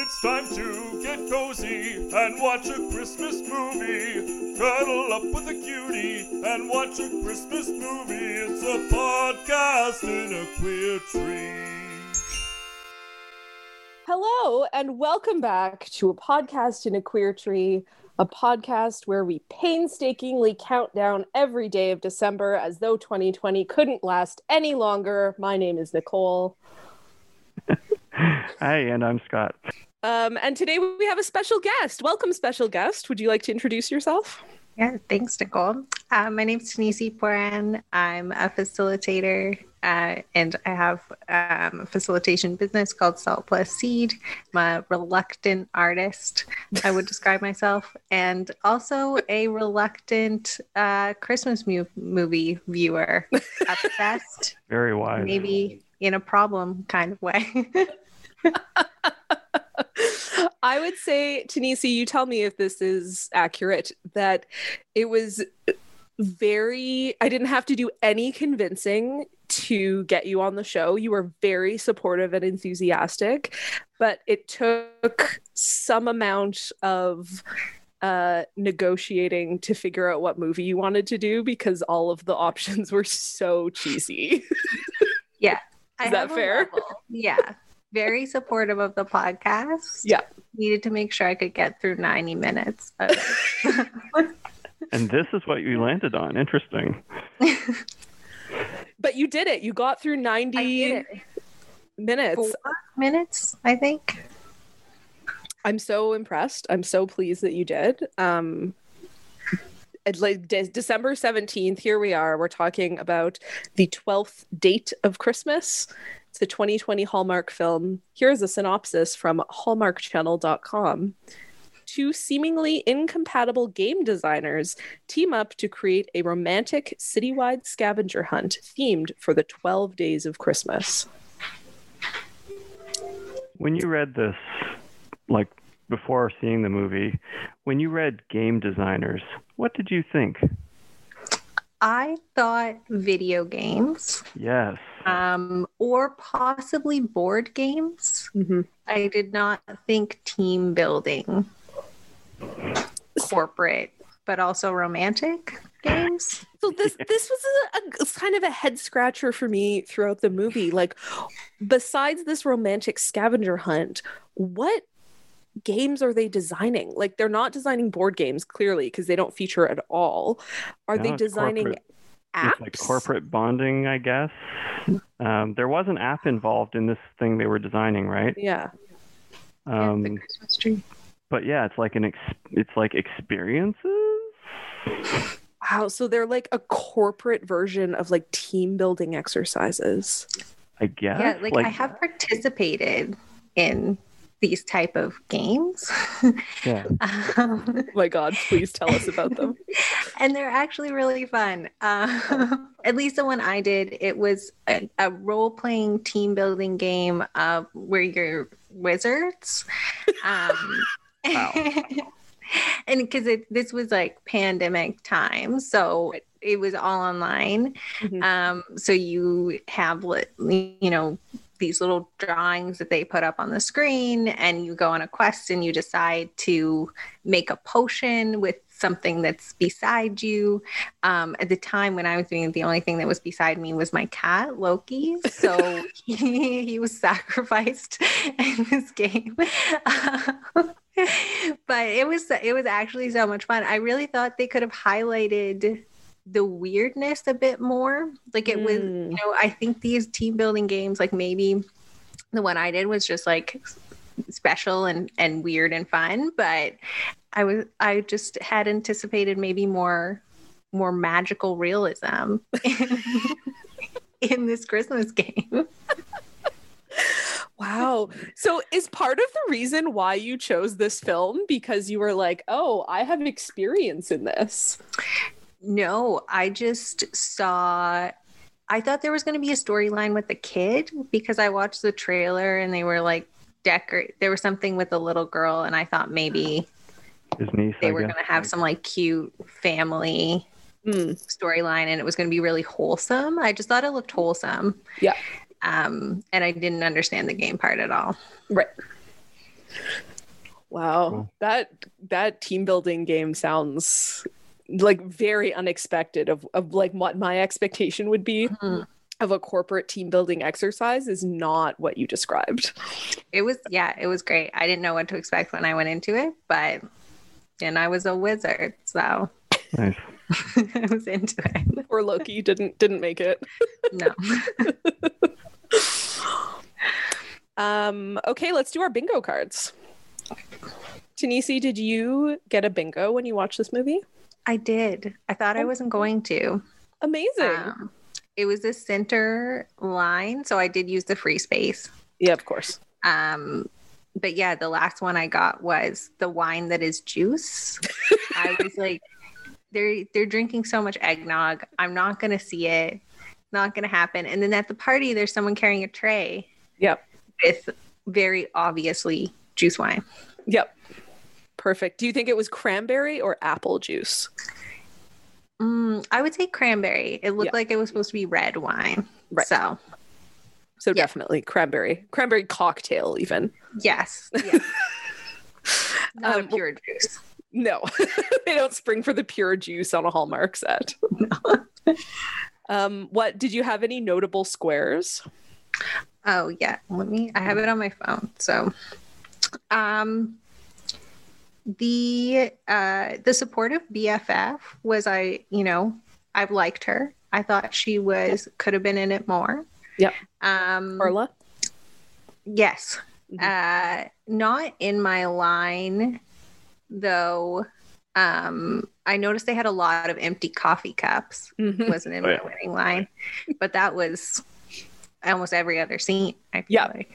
It's time to get cozy and watch a Christmas movie. Cuddle up with a cutie and watch a Christmas movie. It's a podcast in a queer tree. Hello, and welcome back to a podcast in a queer tree, a podcast where we painstakingly count down every day of December as though 2020 couldn't last any longer. My name is Nicole. Hi, and I'm Scott. Um, and today we have a special guest. Welcome, special guest. Would you like to introduce yourself? Yeah, thanks, Nicole. Uh, my name is Tanisi Pooran. I'm a facilitator uh, and I have um, a facilitation business called Salt Plus Seed. I'm a reluctant artist, I would describe myself, and also a reluctant uh, Christmas mu- movie viewer at best. Very wise. Maybe in a problem kind of way. I would say, Tanisi, you tell me if this is accurate, that it was very, I didn't have to do any convincing to get you on the show. You were very supportive and enthusiastic, but it took some amount of uh negotiating to figure out what movie you wanted to do because all of the options were so cheesy. yeah. Is that fair? Yeah. Very supportive of the podcast. Yeah. Needed to make sure I could get through 90 minutes. and this is what you landed on. Interesting. but you did it. You got through 90 minutes. Four minutes, I think. I'm so impressed. I'm so pleased that you did. Um, like de- December 17th, here we are. We're talking about the 12th date of Christmas. It's the 2020 Hallmark film. Here's a synopsis from hallmarkchannel.com. Two seemingly incompatible game designers team up to create a romantic citywide scavenger hunt themed for the 12 days of Christmas. When you read this, like before seeing the movie, when you read game designers, what did you think? I thought video games. Yes. Um, or possibly board games. Mm-hmm. I did not think team building, corporate, but also romantic games. So this this was a, a, kind of a head scratcher for me throughout the movie. Like, besides this romantic scavenger hunt, what games are they designing? Like they're not designing board games clearly because they don't feature at all. Are no, they designing corporate, apps? like corporate bonding, I guess. Um, there was an app involved in this thing they were designing, right? Yeah. Um, yeah, the Christmas tree. But yeah, it's like an ex- it's like experiences. Wow, so they're like a corporate version of like team building exercises. I guess. Yeah, like, like I have participated in these type of games. Yeah. um, oh my God, please tell us about them. and they're actually really fun. Uh, at least the one I did, it was a, a role playing team building game uh, where you're wizards. Um, wow. and because this was like pandemic time, so it was all online. Mm-hmm. Um, so you have, you know, these little drawings that they put up on the screen and you go on a quest and you decide to make a potion with something that's beside you. Um, at the time when i was doing it the only thing that was beside me was my cat loki. So he, he was sacrificed in this game. But it was it was actually so much fun. I really thought they could have highlighted the weirdness a bit more. Like it mm. was, you know, I think these team building games, like maybe the one I did was just like special and and weird and fun, but I was I just had anticipated maybe more more magical realism in, in this Christmas game. Wow. So is part of the reason why you chose this film because you were like, "Oh, I have experience in this." No, I just saw I thought there was going to be a storyline with the kid because I watched the trailer and they were like decorate there was something with a little girl and I thought maybe his niece they I were going to have some like cute family mm. storyline and it was going to be really wholesome. I just thought it looked wholesome. Yeah. Um and I didn't understand the game part at all. Right. Wow. Cool. That that team building game sounds like very unexpected of, of like what my expectation would be Mhm. of a corporate team building exercise is not what you described. It was yeah, it was great. I didn't know what to expect when I went into it, but and I was a wizard, so Nice. I was into it. Or Loki didn't didn't make it. No. Um okay, let's do our bingo cards. Tanisi, did you get a bingo when you watched this movie? I did. I thought I wasn't going to. Amazing. Um, it was the center line, so I did use the free space. yeah, of course. Um, but yeah, the last one I got was the wine that is juice. I was like, they're they're drinking so much eggnog. I'm not gonna see it. Not gonna happen. And then at the party, there's someone carrying a tray Yep. with very obviously juice wine. Yep. Perfect. Do you think it was cranberry or apple juice? Mm, I would say cranberry. It looked Yeah. like it was supposed to be red wine. Right. So So Yeah. definitely cranberry. Cranberry cocktail even. yes, yes. not Um, a pure juice. No. they don't spring for the pure juice on a Hallmark set. um what did you have any notable squares? Oh yeah, let me. I have it on my phone. So, um, the uh the support of BFF was I. You know, I've liked her. I thought she was could have been in it more. Yep. Um. Carla? Yes. Mhm. Uh, not in my line though. Um, I noticed they had a lot of empty coffee cups Mhm. wasn't in Oh, my yeah. winning line, but that was almost every other scene. I feel Yeah. like.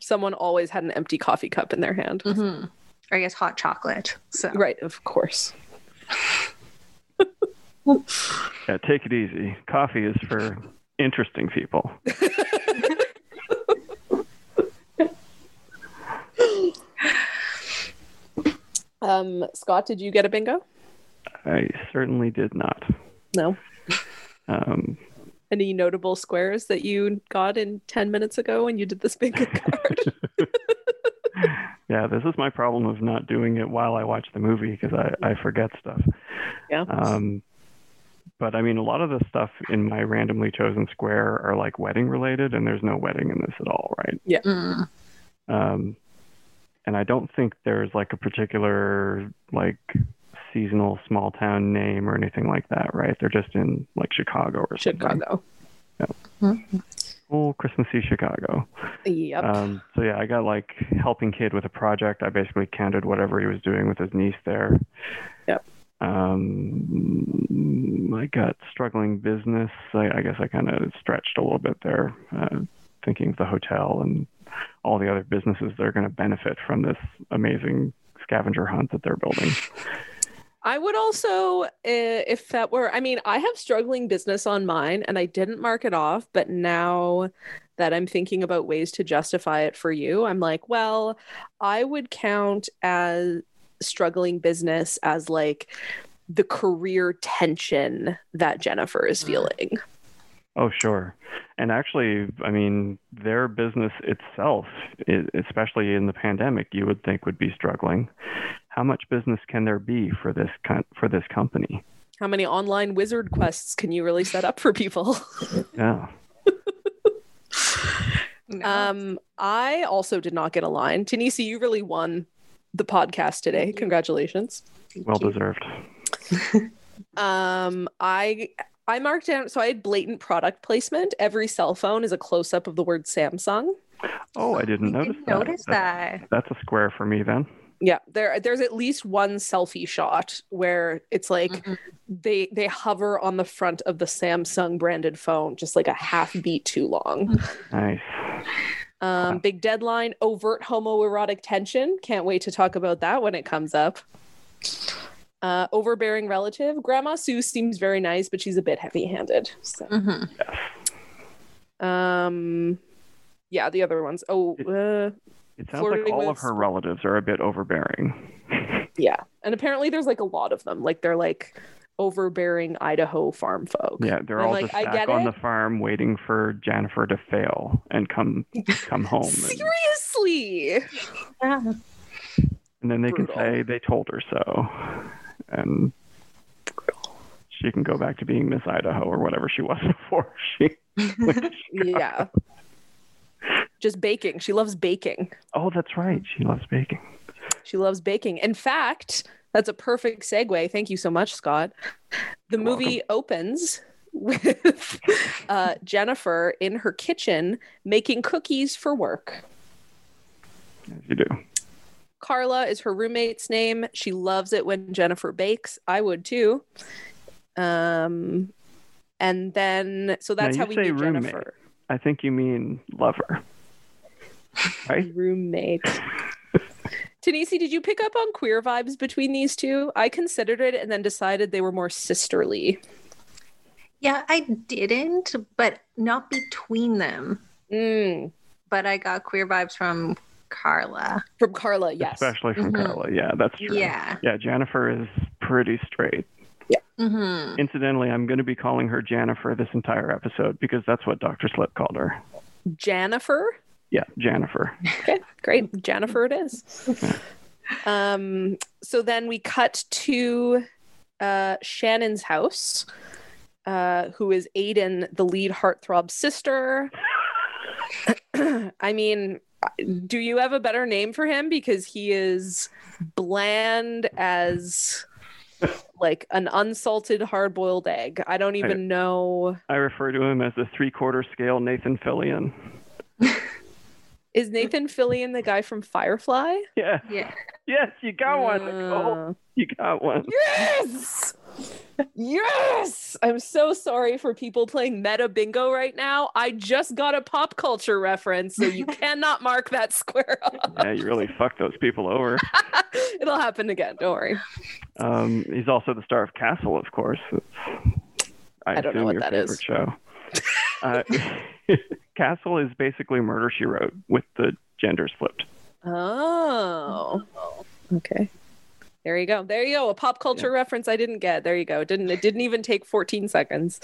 Someone always had an empty coffee cup in their hand. Mhm. Or I guess hot chocolate. So Right, of course. Yeah, take it easy. Coffee is for interesting people. Um Scott, did you get a bingo? I certainly did not. No. Um, Any notable squares that you got in 10 minutes ago when you did this bingo card? yeah, this is my problem of not doing it while I watch the movie because I, I forget stuff. Yeah. Um, but I mean, a lot of the stuff in my randomly chosen square are like wedding related, and there's no wedding in this at all, right? Mm. Um, and I don't think there's like a particular like seasonal small town name or anything like that, right? They're just in like Chicago or something. Chicago. Cool Christmassy Chicago. Yep. Um, so yeah, I got like helping kid with a project. I basically counted whatever he was doing with his niece there. Yep. Um, I got struggling business. I, I guess I kind of stretched a little bit there, uh, thinking of the hotel and all the other businesses that are going to benefit from this amazing scavenger hunt that they're building. I would also, uh, if that were, I mean, I have struggling business on mine and I didn't mark it off, but now that I'm thinking about ways to justify it for you, I'm like, well, I would count as struggling business as like the career tension that Jennifer is Mhm. feeling. Oh, sure. And actually, I mean, their business itself, especially in the pandemic, you would think would be struggling. How much business can there be for this con- for this company? How many online wizard quests can you really set up for people? Yeah. No. Um, I also did not get a line. Tanisi, you really won the podcast today. Congratulations. Thank Well you. deserved. Um, I I marked down so I had blatant product placement. Every cell phone is a close up of the word Samsung. Oh, I didn't I notice didn't that. notice That's- that. That's a square for me then. Yeah, there there's at least one selfie shot where it's like Mhm. they they hover on the front of the Samsung branded phone just like a half beat too long. Nice. Um, big deadline, overt homoerotic tension. Can't wait to talk about that when it comes up. Uh, overbearing relative. Grandma Sue seems very nice, but she's a bit heavy-handed. So, Mhm. um, yeah, the other ones. Oh, uh, It sounds like all of her relatives are a bit overbearing. yeah, and apparently there's like a lot of them. Like they're like overbearing Idaho farm folk. Yeah, they're I'm all like, just I back on it. the farm waiting for Jennifer to fail and come come home. And, Seriously. Yeah. and then they Brutal. can say they told her so. And she can go back to being Miss Idaho or whatever she was before she Yeah. Just baking. She loves baking. Oh, that's right. She loves baking. She loves baking. In fact, that's a perfect segue. Thank you so much, Scott. The You're movie opens with uh, Jennifer in her kitchen making cookies for work. As you do. Carla is her roommate's name. She loves it when Jennifer bakes. I would too. Um, and then so that's Now, how you we say meet roommate. Jennifer. I think you mean lover. Right? Roommate. Tanisi, did you pick up on queer vibes between these two? I considered it and then decided they were more sisterly. Yeah, I didn't, but not between them. Mm, But I got queer vibes from Carla. from Carla, yes. Especially from Mhm. Carla. Yeah, that's true. Yeah. Yeah, Jennifer is pretty straight. Mm-hmm. Incidentally, I'm going to be calling her Jennifer this entire episode because that's what Dr. Slip called her. Jennifer. Yeah, Jennifer. Okay, great. Jennifer it is. Um, so then we cut to uh, Shannon's house, uh, who is Aiden, the lead heartthrob sister. I mean, do you have a better name for him? Because he is bland as like an unsalted hard boiled egg. I don't even know. I refer to him as the three quarter scale Nathan Fillion. Is Nathan Fillion the guy from Firefly? Yeah. Yeah. Yes, you got one. Nicole. Uh, You got one. Yes! Yes! I'm so sorry for people playing meta bingo right now. I just got a pop culture reference, so you cannot mark that square off. Yeah, you really fucked those people over. It'll happen again. Don't worry. Um, he's also the star of Castle, of course. I, I don't know what your that favorite is. show. Uh, Castle is basically Murder She Wrote with the genders flipped. Oh. Okay. There you go. There you go. A pop culture reference I didn't get. There you go. It didn't it didn't even take 14 seconds.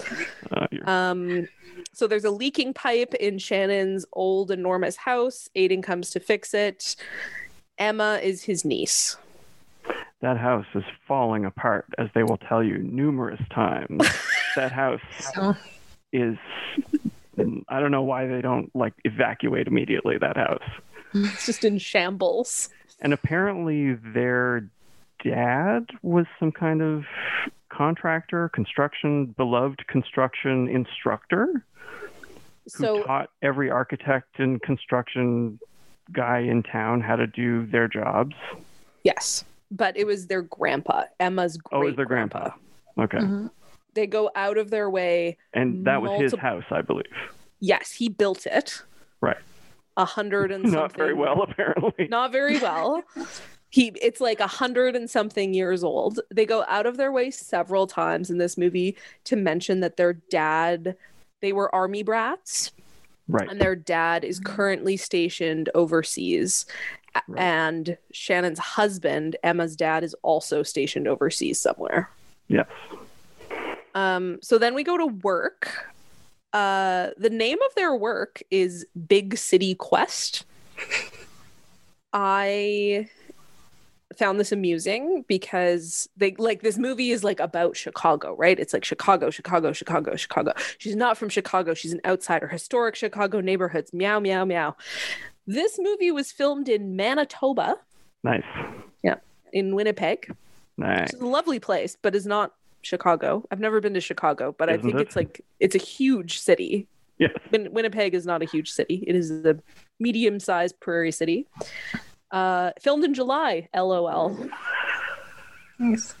Uh, Um, so there's a leaking pipe in Shannon's old enormous house. Aiden comes to fix it. Emma is his niece. that house is falling apart, as they will tell you numerous times. that house So is. I don't know why they don't like evacuate immediately that house. It's just in shambles. And apparently, their dad was some kind of contractor, construction, beloved construction instructor who So taught every architect and construction guy in town how to do their jobs. yes, but it was their grandpa, Emma's great Oh, it was their grandpa. Okay. mhm. They go out of their way. And that was his house, I believe. Yes, he built it. Right. A hundred and something. Not very well, apparently. not very well. He it's like a hundred and something years old. They go out of their way several times in this movie to mention that their dad they were army brats Right. and their dad is currently stationed overseas. Right. And Shannon's husband, Emma's dad, is also stationed overseas somewhere. Yes. Um, so then we go to work. Uh, the name of their work is Big City Quest. I found this amusing because they like this movie is like about Chicago, right? It's like Chicago, Chicago, Chicago, Chicago. She's not from Chicago. She's an outsider. Historic Chicago neighborhoods. Meow, meow, meow. This movie was filmed in Manitoba, Nice. Yeah, in Winnipeg, Nice. It's a lovely place, but is not Chicago. I've never been to Chicago, but I Isn't think it? it's like it's a huge city. Yeah. Win- Winnipeg is not a huge city. It is a medium-sized prairie city. Uh, filmed in July. LOL. Nice.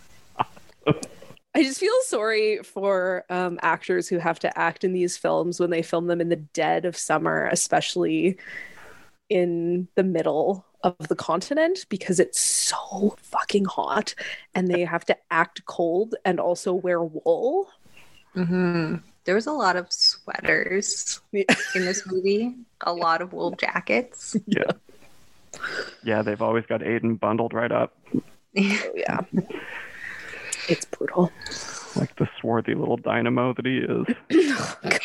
I just feel sorry for um, actors who have to act in these films when they film them in the dead of summer, especially in the middle of the continent, because it's so fucking hot and they have to act cold and also wear wool. hmm There was a lot of sweaters Yeah. in this movie, a lot of wool jackets. Yeah. Yeah, they've always got Aiden bundled right up. Oh, yeah. it's brutal. like the swarthy little dynamo that he is. oh, God.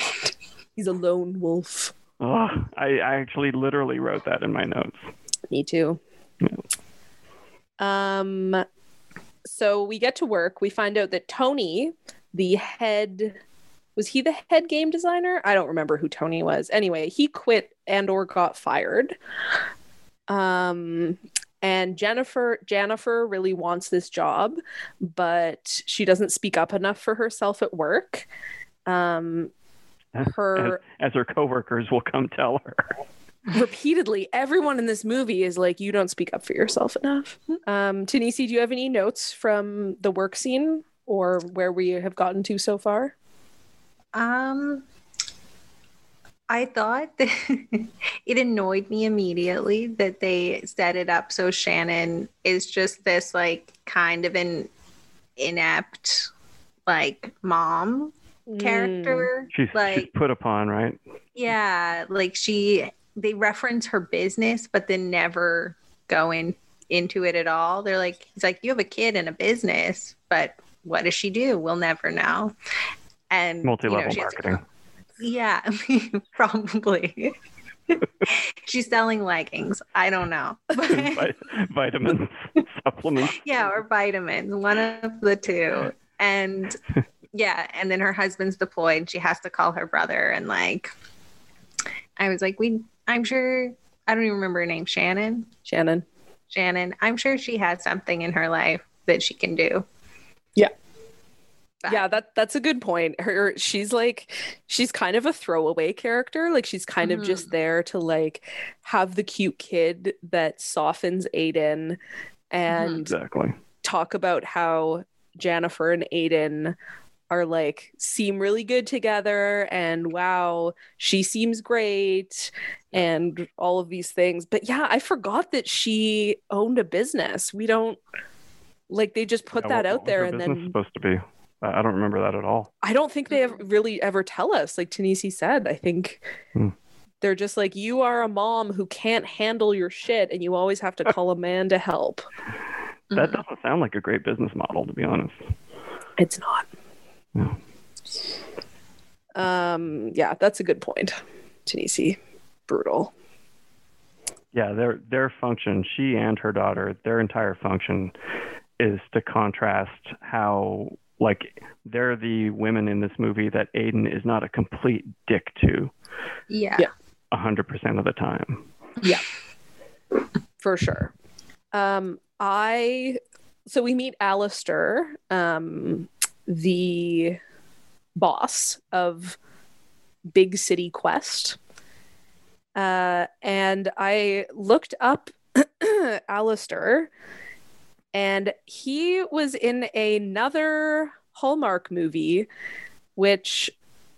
He's a lone wolf. Oh, I, I actually literally wrote that in my notes. Me too. Um, so we get to work. We find out that Tony, the head, was he the head game designer? I don't remember who Tony was. Anyway, he quit and or got fired. Um, and Jennifer Jennifer really wants this job, but she doesn't speak up enough for herself at work. Um, her as, as her coworkers will come tell her. Repeatedly everyone in this movie is like you don't speak up for yourself enough um tanisi do you have any notes from the work scene or where we have gotten to so far Um, I thought that it annoyed me immediately that they set it up so Shannon is just this like kind of an inept like mom character. She's, like she's put upon, right? yeah, like she they reference her business but then never go in into it at all. They're like he's like you have a kid and a business, but what does she do? We'll never know. And Multi-level has to marketing. yeah, probably. She's selling leggings. I don't know. Vi- vitamins, supplements. yeah, or vitamins, one of the two. And yeah, and then her husband's deployed. She has to call her brother and like I was like, we I'm sure I don't even remember her name, Shannon. shannon Shannon. I'm sure she has something in her life that she can do. Yeah. But- yeah that that's a good point her she's like she's kind of a throwaway character like she's kind of just mm-hmm. there to like have the cute kid that softens aiden mm-hmm. and Exactly. talk about how Jennifer and Aiden are like seem really good together and wow she seems great and all of these things but yeah i forgot that she owned a business we don't like they just put Yeah, that out there her and then supposed to be. I don't remember that at all. i don't think they really ever tell us like tanisi said i think Hmm. they're just like you are a mom who can't handle your shit and you always have to call a man to help That Mhm. doesn't sound like a great business model, to be honest. It's not. No. Um, yeah, that's a good point. Tanisi, brutal. Yeah, their their function, she and her daughter, their entire function is to contrast how like they're the women in this movie that Aiden is not a complete dick to Yeah. Yeah. a hundred percent of the time. Yeah. For sure. Um, I so we meet Alistair, um, the boss of Big City Quest. Uh, and I looked up Alistair, and he was in another Hallmark movie, which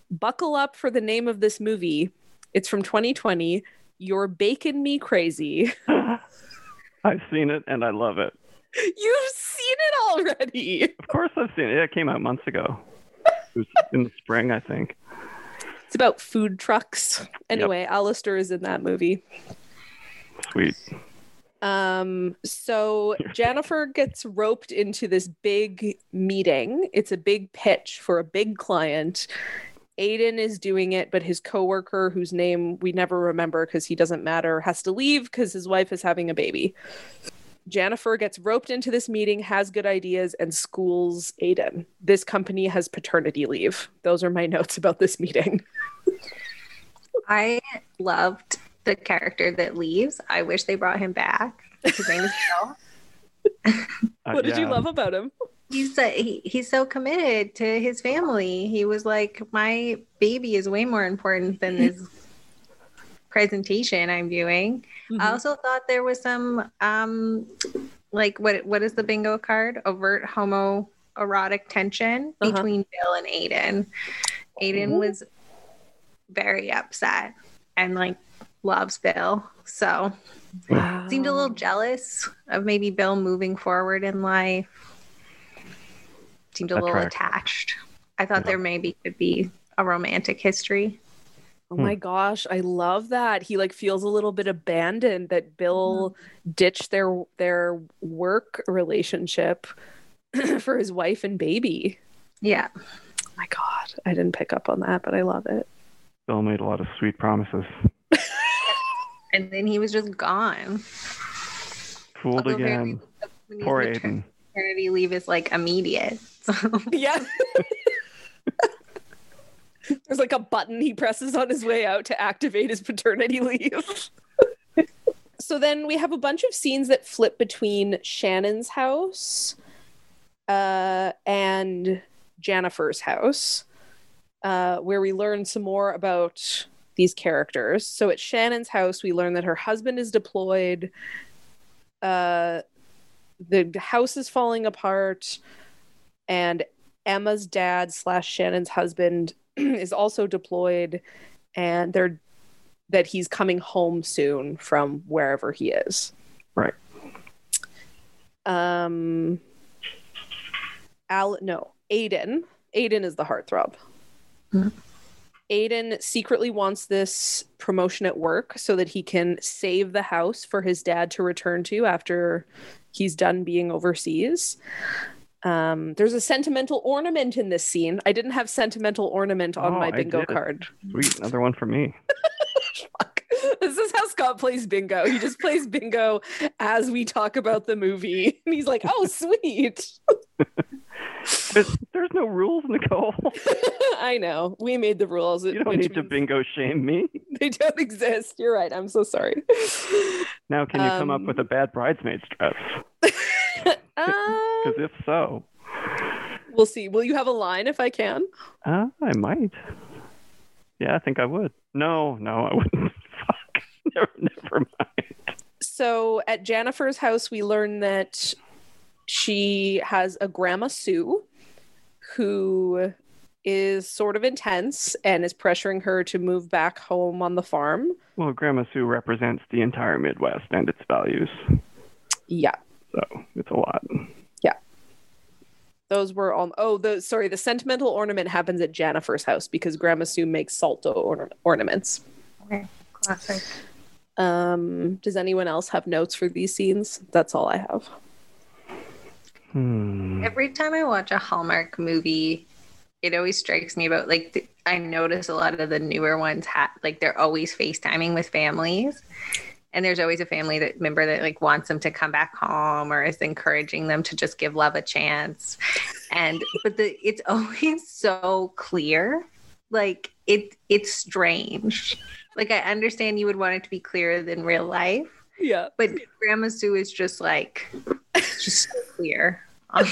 buckle up for the name of this movie. It's from 2020. You're baking me crazy. I've seen it and I love it. You've seen it already. Of course, I've seen it. It came out months ago. It was in the spring, I think. It's about food trucks. Anyway, Alistair is in that movie. Sweet. Um, so Jennifer gets roped into this big meeting. It's a big pitch for a big client. Aiden is doing it, but his coworker, whose name we never remember because he doesn't matter, has to leave because his wife is having a baby. Jennifer gets roped into this meeting, has good ideas, and schools Aiden. This company has paternity leave. Those are my notes about this meeting. I loved the character that leaves. I wish they brought him back. His name is Bill. Uh, what did you love about him? He's uh, he, he's so committed to his family. He was like, my baby is way more important than this presentation I'm doing. Mm-hmm. I also thought there was some um like what what is the bingo card? Overt homoerotic tension Uh-huh. between Bill and Aiden. Aiden Ooh. was very upset and like loves Bill. So seemed a little jealous of maybe Bill moving forward in life. Seemed a little attached. I thought Yeah. there maybe could be a romantic history. Oh hmm. my gosh, I love that. He like feels a little bit abandoned that mm-hmm. Bill ditched their their work relationship for his wife and baby. Yeah. Oh my God, I didn't pick up on that, but I love it. Bill made a lot of sweet promises. And then he was just gone. Fooled Although again. apparently when he's Poor returned, Aiden. Maternity leave is like immediate. So Yeah. There's like a button he presses on his way out to activate his paternity leave. so then we have a bunch of scenes that flip between Shannon's house uh, and Jennifer's house, uh, where we learn some more about these characters. So at Shannon's house, we learn that her husband is deployed. Uh, the house is falling apart, and Emma's dad slash Shannon's husband is also deployed, and they're that he's coming home soon from wherever he is. Right. Um. Al no Aiden. Aiden is the heartthrob. Mhm. Aiden secretly wants this promotion at work so that he can save the house for his dad to return to after he's done being overseas. Um, there's a sentimental ornament in this scene. I didn't have sentimental ornament on Oh, my bingo card. Sweet, another one for me. This is how Scott plays bingo. He just plays bingo as we talk about the movie. And he's like, oh, sweet. There's, there's no rules, Nicole. I know. We made the rules. You don't need to bingo shame me. They don't exist. You're right. I'm so sorry. Now, can you come up Um, with a bad bridesmaid's dress? Um, Because if so, we'll see. Will you have a line if I can? uh, I might. Yeah, I think I would. No, no, I wouldn't. Fuck. Never, never mind. So at Jennifer's house, we learn that she has a grandma Sue who is sort of intense and is pressuring her to move back home on the farm. Well, Grandma Sue represents the entire Midwest and its values, Yeah. So it's a lot. Yeah. Those were all. Oh, the sorry. The sentimental ornament happens at Jennifer's house because Grandma Sue makes salt dough orna- ornaments. Okay, classic. Um, does anyone else have notes for these scenes? That's all I have. Hmm. Every time I watch a Hallmark movie, it always strikes me about like th- I notice a lot of the newer ones have like they're always FaceTiming with families. And there's always a family that member that like wants them to come back home or is encouraging them to just give love a chance. And but the it's always so clear. Like it it's strange. Like I understand you would want it to be clearer than real life, Yeah. but Grandma Sue is just like just so clear on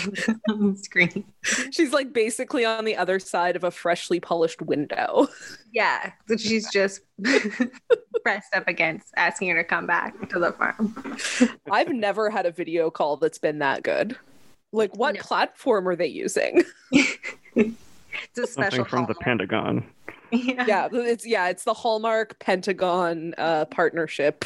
the screen. She's like basically on the other side of a freshly polished window. Yeah, that she's just pressed up against asking her to come back to the farm. I've never had a video call that's been that good. Like, what No. platform are they using? It's a special Something from the Pentagon. Yeah. yeah, it's yeah, it's the Hallmark Pentagon uh, partnership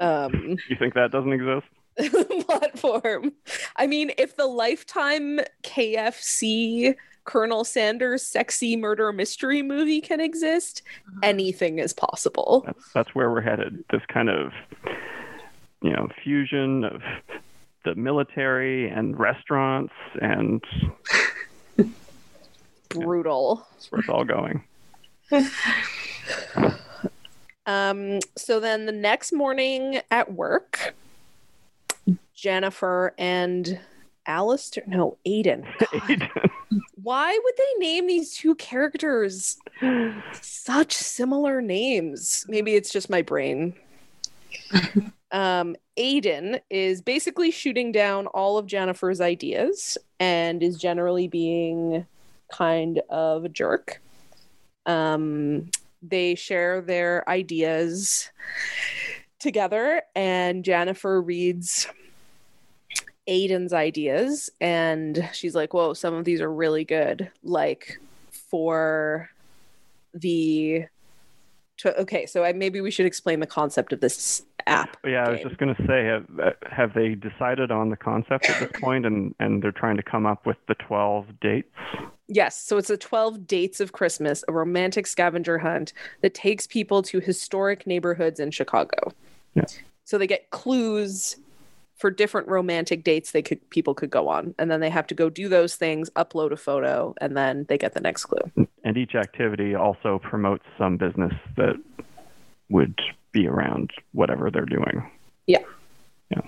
um, You think that doesn't exist? platform. I mean, if the Lifetime KFC Colonel Sanders sexy murder mystery movie can exist, anything is possible. That's that's where we're headed. This kind of you know fusion of the military and restaurants, and Brutal. that's where it's all going. Um, so then the next morning at work, Jennifer and Alistair, no, Aiden. God, why would they name these two characters such similar names? Maybe it's just my brain. um, Aiden is basically shooting down all of Jennifer's ideas and is generally being kind of a jerk. Um, they share their ideas together, and Jennifer reads Aiden's ideas, and she's like, Whoa, some of these are really good. Like for the. To, okay, so I, maybe we should explain the concept of this app. Yeah, I was just going to say, have, have they decided on the concept at this point, and and they're trying to come up with the twelve dates? Yes, so it's a 12 Dates of Christmas, a romantic scavenger hunt that takes people to historic neighborhoods in Chicago. Yeah. So they get clues for different romantic dates they could people could go on and then they have to go do those things upload a photo and then they get the next clue And each activity also promotes some business that would be around whatever they're doing. Yeah. Yeah.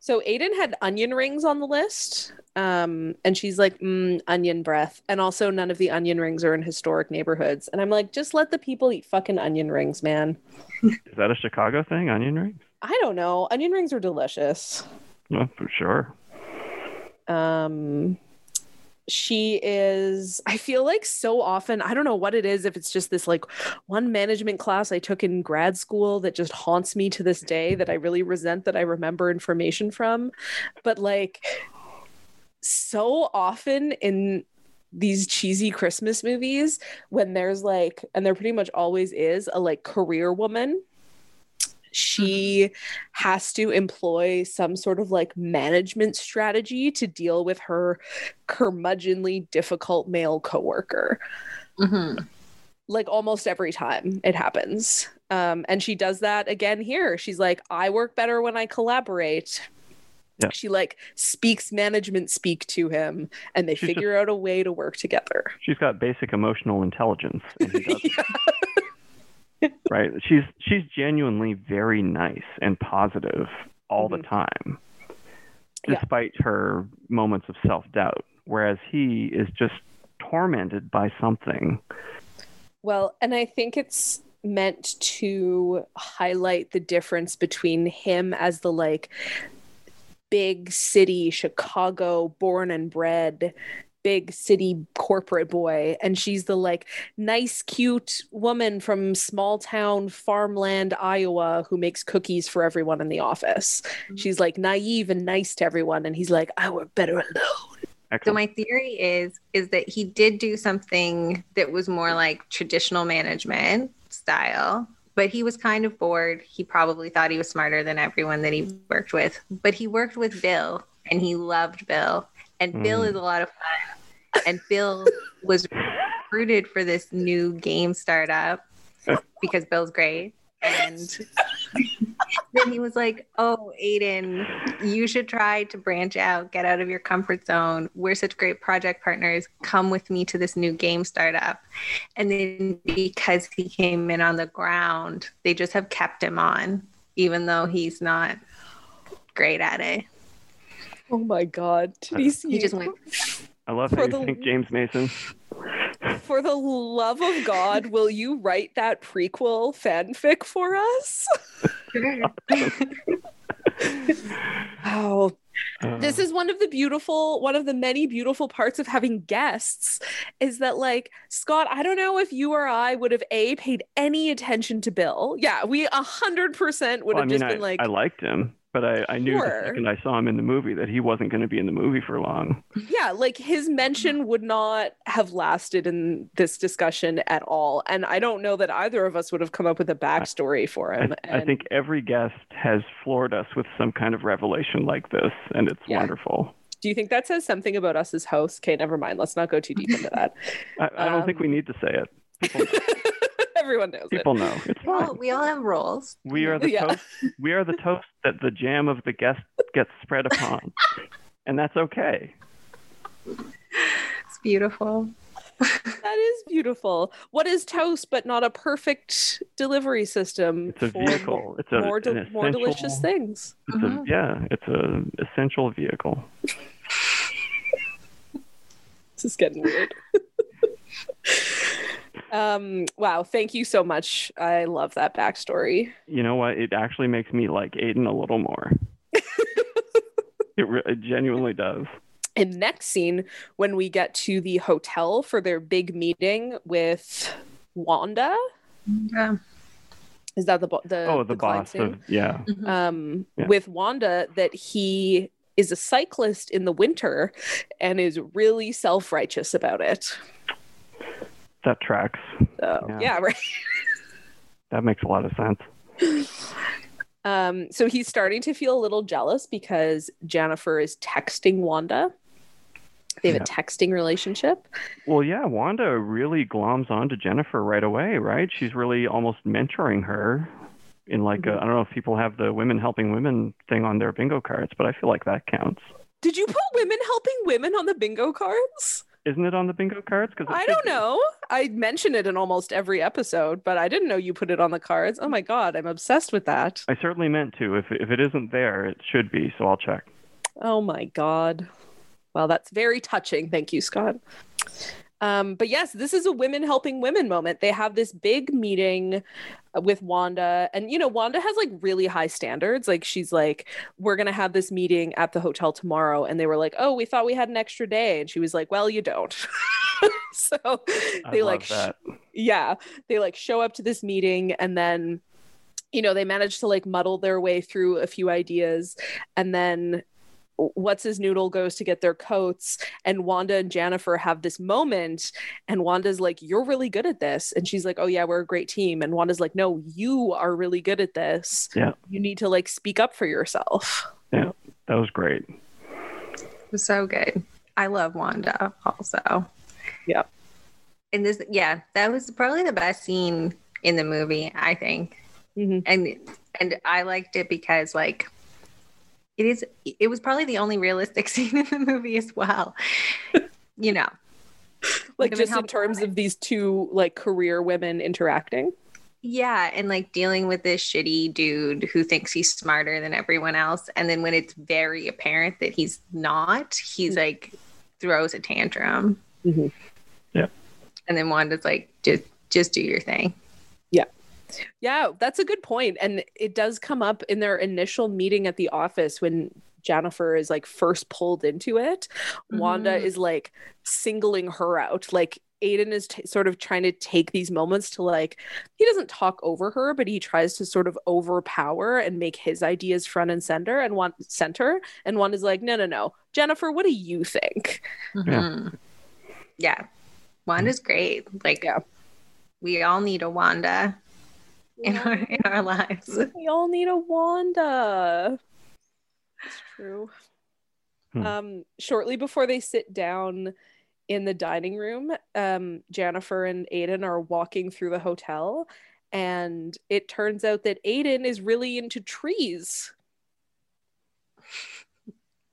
So aiden had onion rings on the list um, and she's like mm, onion breath and also none of the onion rings are in historic neighborhoods and i'm like just let the people eat fucking onion rings man Is that a Chicago thing, onion rings? I don't know. Onion rings are delicious. For sure. um she is i feel like so often i don't know what it is if it's just this like one management class i took in grad school that just haunts me to this day that i really resent that i remember information from. But like so often in these cheesy christmas movies when there's like and there pretty much always is a like career woman she has to employ some sort of like management strategy to deal with her curmudgeonly difficult male coworker Mhm. like almost every time it happens um, and she does that again here she's like i work better when i collaborate Yeah. she like speaks management speak to him and they She's just- figure out a way to work together She's got basic emotional intelligence. And he doesn't. Right? She's she's genuinely very nice and positive all the Mhm. time, Yeah. despite her moments of self doubt. Whereas he is just tormented by something. Well, and I think it's meant to highlight the difference between him as the like big city Chicago born and bred big city corporate boy and she's the like nice cute woman from small town farmland Iowa who makes cookies for everyone in the office. She's like naive and nice to everyone and he's like I work better alone. So my theory is is that he did do something that was more like traditional management style, but he was kind of bored. He probably thought he was smarter than everyone that he worked with. But he worked with Bill and he loved Bill. And Bill Mm. is a lot of fun. And Bill was recruited for this new game startup because Bill's great. And then he was like, Oh, Aiden, you should try to branch out, get out of your comfort zone. We're such great project partners. Come with me to this new game startup. And then because he came in on the ground, they just have kept him on, even though he's not great at it. Oh my god. Did he He just went, I love for how you the- think James Mason. For the love of God, will you write that prequel fanfic for us? Wow. Uh, This is one of the beautiful, one of the many beautiful parts of having guests is that, like, Scott, I don't know if you or I would have A, paid any attention to Bill. Yeah, we a hundred percent would well, I have mean, just I, been like, I liked him, but I, I knew Sure. the second I saw him in the movie that he wasn't going to be in the movie for long. yeah, like his mention would not have lasted in this discussion at all. And I don't know that either of us would have come up with a backstory for him. I And- think every guest has floored us with some kind of revelation like this, and it's Yeah. wonderful. Do you think that says something about us as hosts? Okay, never mind. Let's not go too deep into that. I, I don't think Um, we need to say it. People, Everyone knows people know. It's we, all, fine. we all have roles. We are the Yeah. toast. We are the toast that the jam of the guest gets spread upon, and that's okay. It's beautiful. That is beautiful. What is toast but not a perfect delivery system It's a for vehicle. It's a more, de- an more delicious things? It's a, uh-huh. yeah, it's a essential vehicle. This is getting weird. um, wow, thank you so much. I love that backstory. You know what? It actually makes me like Aiden a little more. it, re- it genuinely does. In the next scene, when we get to the hotel for their big meeting with Wanda, Yeah. is that the bo- the Oh, the, client's boss of yeah. Mhm. um, Yeah. with Wanda that he is a cyclist in the winter and is really self righteous about it. That tracks. So, Yeah. yeah, right. That makes a lot of sense. Um, so he's starting to feel a little jealous because Jennifer is texting Wanda. They have Yeah. a texting relationship. Well, yeah, Wanda really gloms onto Jennifer right away, right? She's really almost mentoring her in like Mhm. I I don't know if people have the women helping women thing on their bingo cards, but I feel like that counts. Did you put women helping women on the bingo cards? Isn't it on the bingo cards? Because I don't know. I mention it in almost every episode, but I didn't know you put it on the cards. Oh my god, I'm obsessed with that. I certainly meant to. If if it isn't there, it should be. So I'll check. Oh my god. Well, that's very touching. Thank you, Scott. Um, but yes, this is a women helping women moment. They have this big meeting with Wanda, and you know, Wanda has like really high standards. Like, she's like, We're gonna have this meeting at the hotel tomorrow. And they were like, Oh, we thought we had an extra day. And she was like, Well, you don't. so they like, sh- yeah, they like show up to this meeting and then you know, they manage to like muddle their way through a few ideas and then what's his noodle goes to get their coats and Wanda and Jennifer have this moment and Wanda's like you're really good at this and she's like oh yeah we're a great team and Wanda's like no you are really good at this Yeah. you need to like speak up for yourself Yeah. That was great. It was so good. I love Wanda also. Yeah. And this, yeah, that was probably the best scene in the movie, I think. Mhm. And and I liked it because like it is it was probably the only realistic scene in the movie as well. you know. like just in terms of these two like career women interacting Yeah, and like dealing with this shitty dude who thinks he's smarter than everyone else. And then when it's very apparent that he's not, he's like throws a tantrum. Mhm. Yeah. And then Wanda's like, just just do your thing. Yeah, that's a good point. And it does come up in their initial meeting at the office when Jennifer is like first pulled into it. Wanda Mhm. is like singling her out. Like Aiden is t- sort of trying to take these moments to like, he doesn't talk over her, but he tries to sort of overpower and make his ideas front and center and want center. And Wanda's like, no, no, no. Jennifer, what do you think? Mhm. Yeah. Wanda's great. Like Yeah. we all need a Wanda in our in our lives. We all need a Wanda. That's true. Hmm. Um, shortly before they sit down in the dining room, um, Jennifer and Aiden are walking through the hotel, and it turns out that Aiden is really into trees.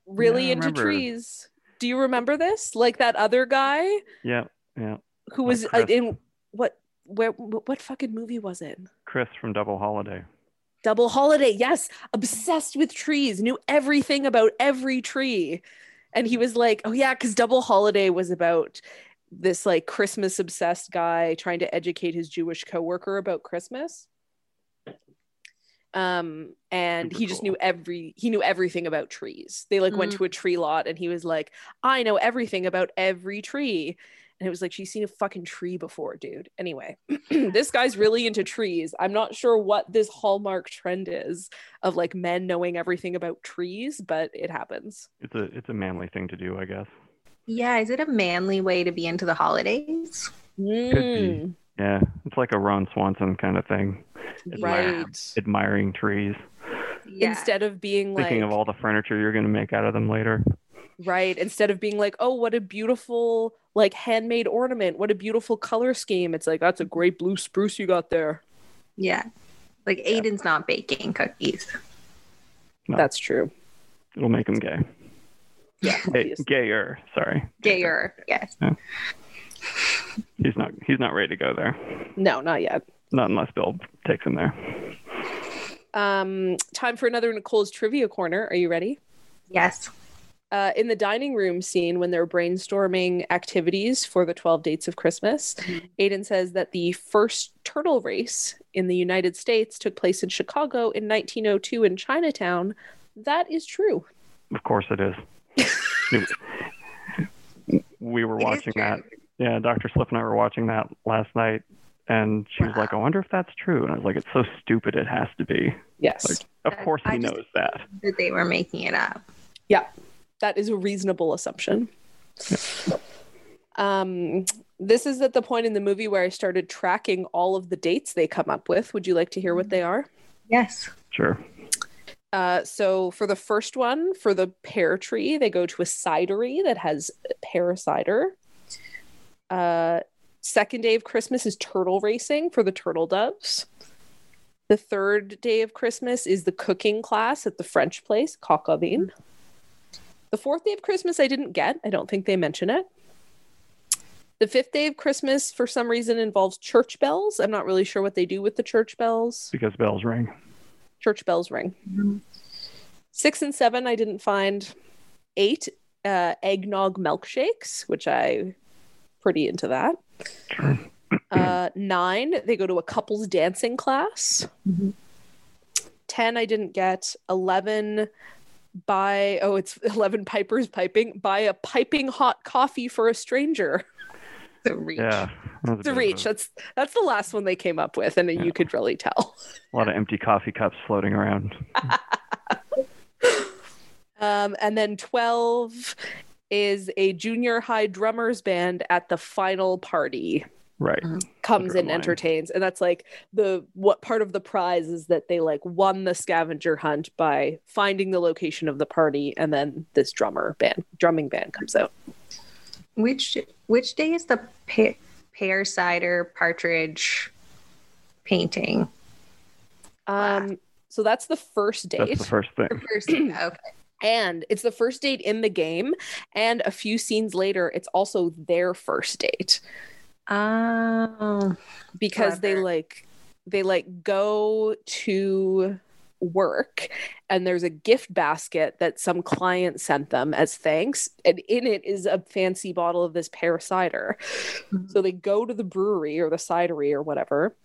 Really Yeah, into remember. trees. Do you remember this? Like that other guy Yeah, yeah. who Like was uh, in what? Where? What fucking movie was it? Chris from Double Holiday. Double holiday, yes, obsessed with trees, knew everything about every tree. And he was like, Oh, yeah, because double holiday was about this like Christmas obsessed guy trying to educate his Jewish coworker about Christmas. Um, and Super he just cool. knew every he knew everything about trees. They like went Mm. to a tree lot and he was like, I know everything about every tree. And it was like, she's seen a fucking tree before, dude. Anyway, this guy's really into trees. I'm not sure what this hallmark trend is of like men knowing everything about trees, but it happens. It's a it's a manly thing to do, I guess. Yeah, is it a manly way to be into the holidays? be. Mm, Yeah, it's like a Ron Swanson kind of thing. right. Admiring trees, Yeah. Instead of being like, thinking of all the furniture you're going to make out of them later. Right. Instead of being like, oh, what a beautiful like handmade ornament. What a beautiful color scheme. It's like, that's a great blue spruce you got there. yeah. Like Aiden's not baking cookies. No. That's true. It'll make him gay. Yeah. Gay, gayer. Sorry, Gayer, yes. he's not he's not ready to go there. No, not yet. Not unless Bill takes him there. Um, time for another Nicole's trivia corner. Are you ready? Yes. Uh, in the dining room scene when they're brainstorming activities for the 12 dates of Christmas, Aiden says that the first turtle race in the United States took place in Chicago in 1902 in Chinatown. That is true. Of course it is. we were It is watching that. Yeah, Dr. Slip and I were watching that last night, and she was like, "I wonder if that's true." And I was like, "It's so stupid. It has to be." Yes, Like, of course he I just- knows that. That they were making it up. That is a reasonable assumption. Um, this is at the point in the movie where I started tracking all of the dates they come up with. Would you like to hear what they are? Yes. Sure. Uh, so for the first one, for the pear tree, they go to a cidery that has pear cider. Uh, second day of Christmas is turtle racing for the turtle doves. The third day of Christmas is the cooking class at the French place, Coq au Vin. The fourth day of Christmas, I didn't get. I don't think they mention it. The fifth day of Christmas, for some reason, involves church bells. I'm not really sure what they do with the church bells. Because bells ring. Church bells ring. Six and seven, I didn't find. Eight, uh, eggnog milkshakes, which I pretty into that. Sure. Uh, nine, they go to a couples dancing class. Mhm. 10, I didn't get. 11, buy, oh, it's 11 pipers piping, buy a piping hot coffee for a stranger. The reach. Yeah. that a The reach. a- That's that's the last one they came up with, and Yeah. you could really tell. a lot of empty coffee cups floating around. Um, and then 12 is a junior high drummers band at the final party. Right. comes and entertains and that's like the what part of the prize is that they like won the scavenger hunt by finding the location of the party and then this drummer band drumming band comes out Which which day is the pear, pear cider partridge painting? um so that's the first That's date the first thing. The first okay. and it's the first date in the game and a few scenes later it's also their first date Oh, because they like they like go to work and there's a gift basket that some client sent them as thanks and in it is a fancy bottle of this pear cider. So they go to the brewery or the cidery or whatever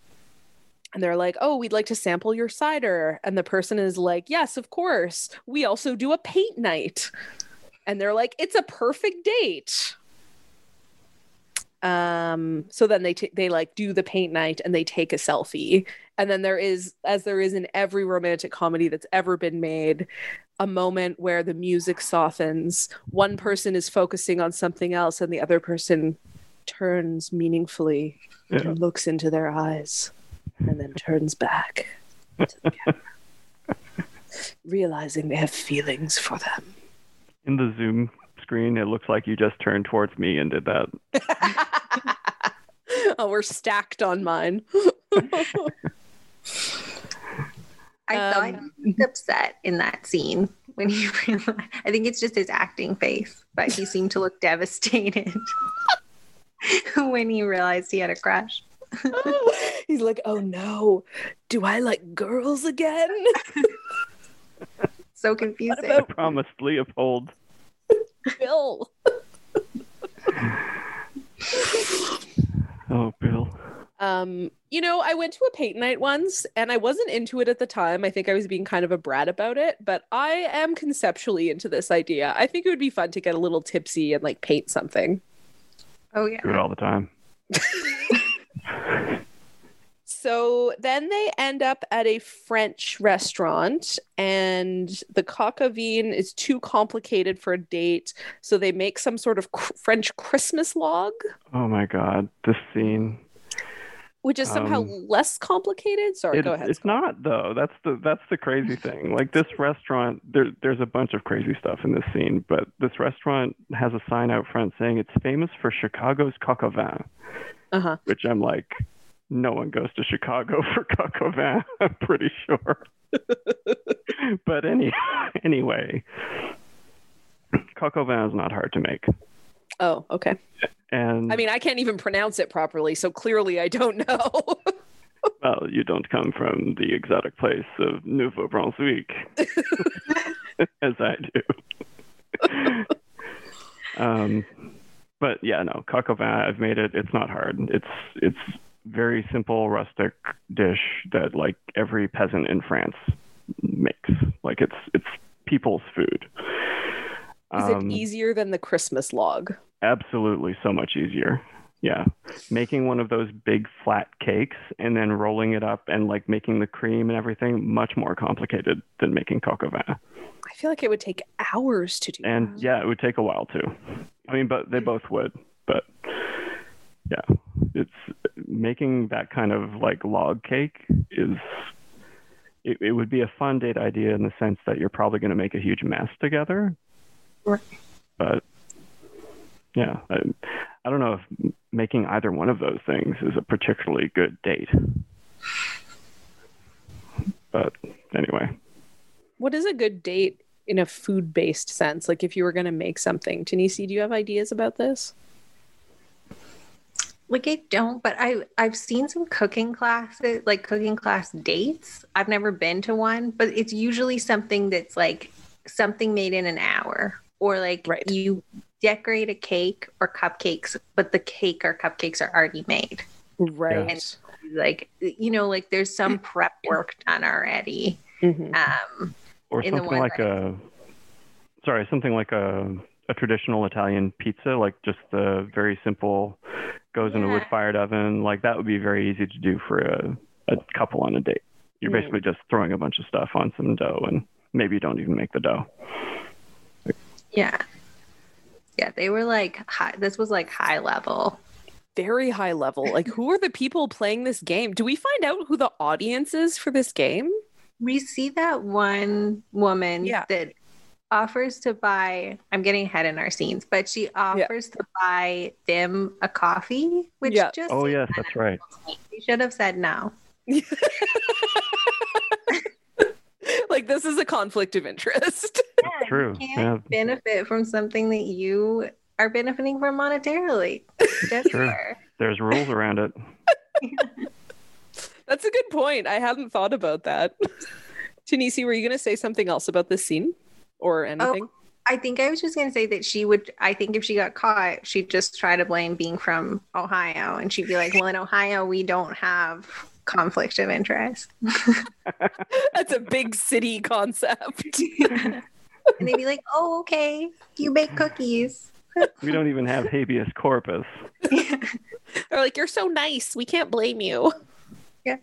and they're like oh we'd like to sample your cider. And the person is like yes of course. We also do a paint night. And they're like it's a perfect date um so then they t- they like do the paint night and they take a selfie. And then there is as there is in every romantic comedy that's ever been made a moment where the music softens. One person is focusing on something else and the other person turns meaningfully Yeah. and looks into their eyes and then turns back to the camera realizing they have feelings for them. In the Zoom screen, it looks like you just turned towards me and did that. oh we're stacked on mine I thought Um, he was upset in that scene when he realized. I think it's just his acting face, but he seemed to look devastated when he realized he had a crush. He's like, oh no, do I like girls again? So confusing. I about- promised Leopold. Bill. Oh, Bill. Um, you know, I went to a paint night once and I wasn't into it at the time. I think I was being kind of a brat about it, but I am conceptually into this idea. I think it would be fun to get a little tipsy and like paint something. oh yeah. Do it all the time. So then they end up at a French restaurant, and the vin is too complicated for a date. So they make some sort of cr- French Christmas log, Oh my God, this scene. which is somehow Um, less complicated. Sorry, It- go ahead. It's not though. That's the that's the crazy thing. Like this restaurant, there there's a bunch of crazy stuff in this scene, but this restaurant has a sign out front saying it's famous for Chicago's coq au vin, Uh huh. which I'm like, no one goes to Chicago for coq au vin. I'm pretty sure. but any anyway, coq au vin is not hard to make, Oh, okay. and I mean, I can't even pronounce it properly, so clearly I don't know. well, you don't come from the exotic place of Nouveau Brunswick. as I do. um, but yeah, no, coq au vin. I've made it. It's not hard. It's it's very simple, rustic dish that like every peasant in France makes. Like it's it's people's food. Is Um, it easier than the Christmas log? Absolutely, so much easier. Yeah, making one of those big flat cakes and then rolling it up and like making the cream and everything much more complicated than making coq. I feel like it would take hours to do. And that. yeah, it would take a while too. I mean, but they both would. But yeah, it's making that kind of like log cake is. It, it would be a fun date idea in the sense that you're probably going to make a huge mess together. Right. But yeah, I, I don't know if making either one of those things is a particularly good date. But anyway, What is a good date in a food based sense? Like if you were going to make something. Tanisi, do you have ideas about this? Like I don't, but I I've seen some cooking classes, like cooking class dates. I've never been to one, but it's usually something that's like something made in an hour, or like Right. you decorate a cake or cupcakes, but the cake or cupcakes are already made. Right. and Like you know, like there's some prep work done already. Mhm. Um, or In the something one like that a sorry, something like a a traditional Italian pizza, like just the very simple goes in a wood fired oven. Like that would be very easy to do for a, a couple on a date. You're Mm. basically just throwing a bunch of stuff on some dough and maybe you don't even make the dough. yeah, yeah, they were like high. This was like high level. Very high level. Like who are the people playing this game? Do we find out who the audience is for this game? we see that one woman Yeah. that offers to buy i'm getting ahead in our scenes but she offers to buy them a coffee which Yeah. just Oh yes, that's right. we should have said no like this is a conflict of interest. Yeah, true. you can't Yeah. benefit from something that you are benefiting from monetarily Just True. fair. There's rules around it. That's a good point. I hadn't thought about that. Tanisi, were you going to say something else about this scene or anything? I think I was just going to say that she would. I think if she got caught, she'd just try to blame being from Ohio, and she'd be like, "Well, in Ohio, we don't have conflict of interest." That's a big city concept. and they'd be like, "Oh, okay, you bake cookies." We don't even have habeas corpus. They're like, you're so nice. We can't blame you. yeah.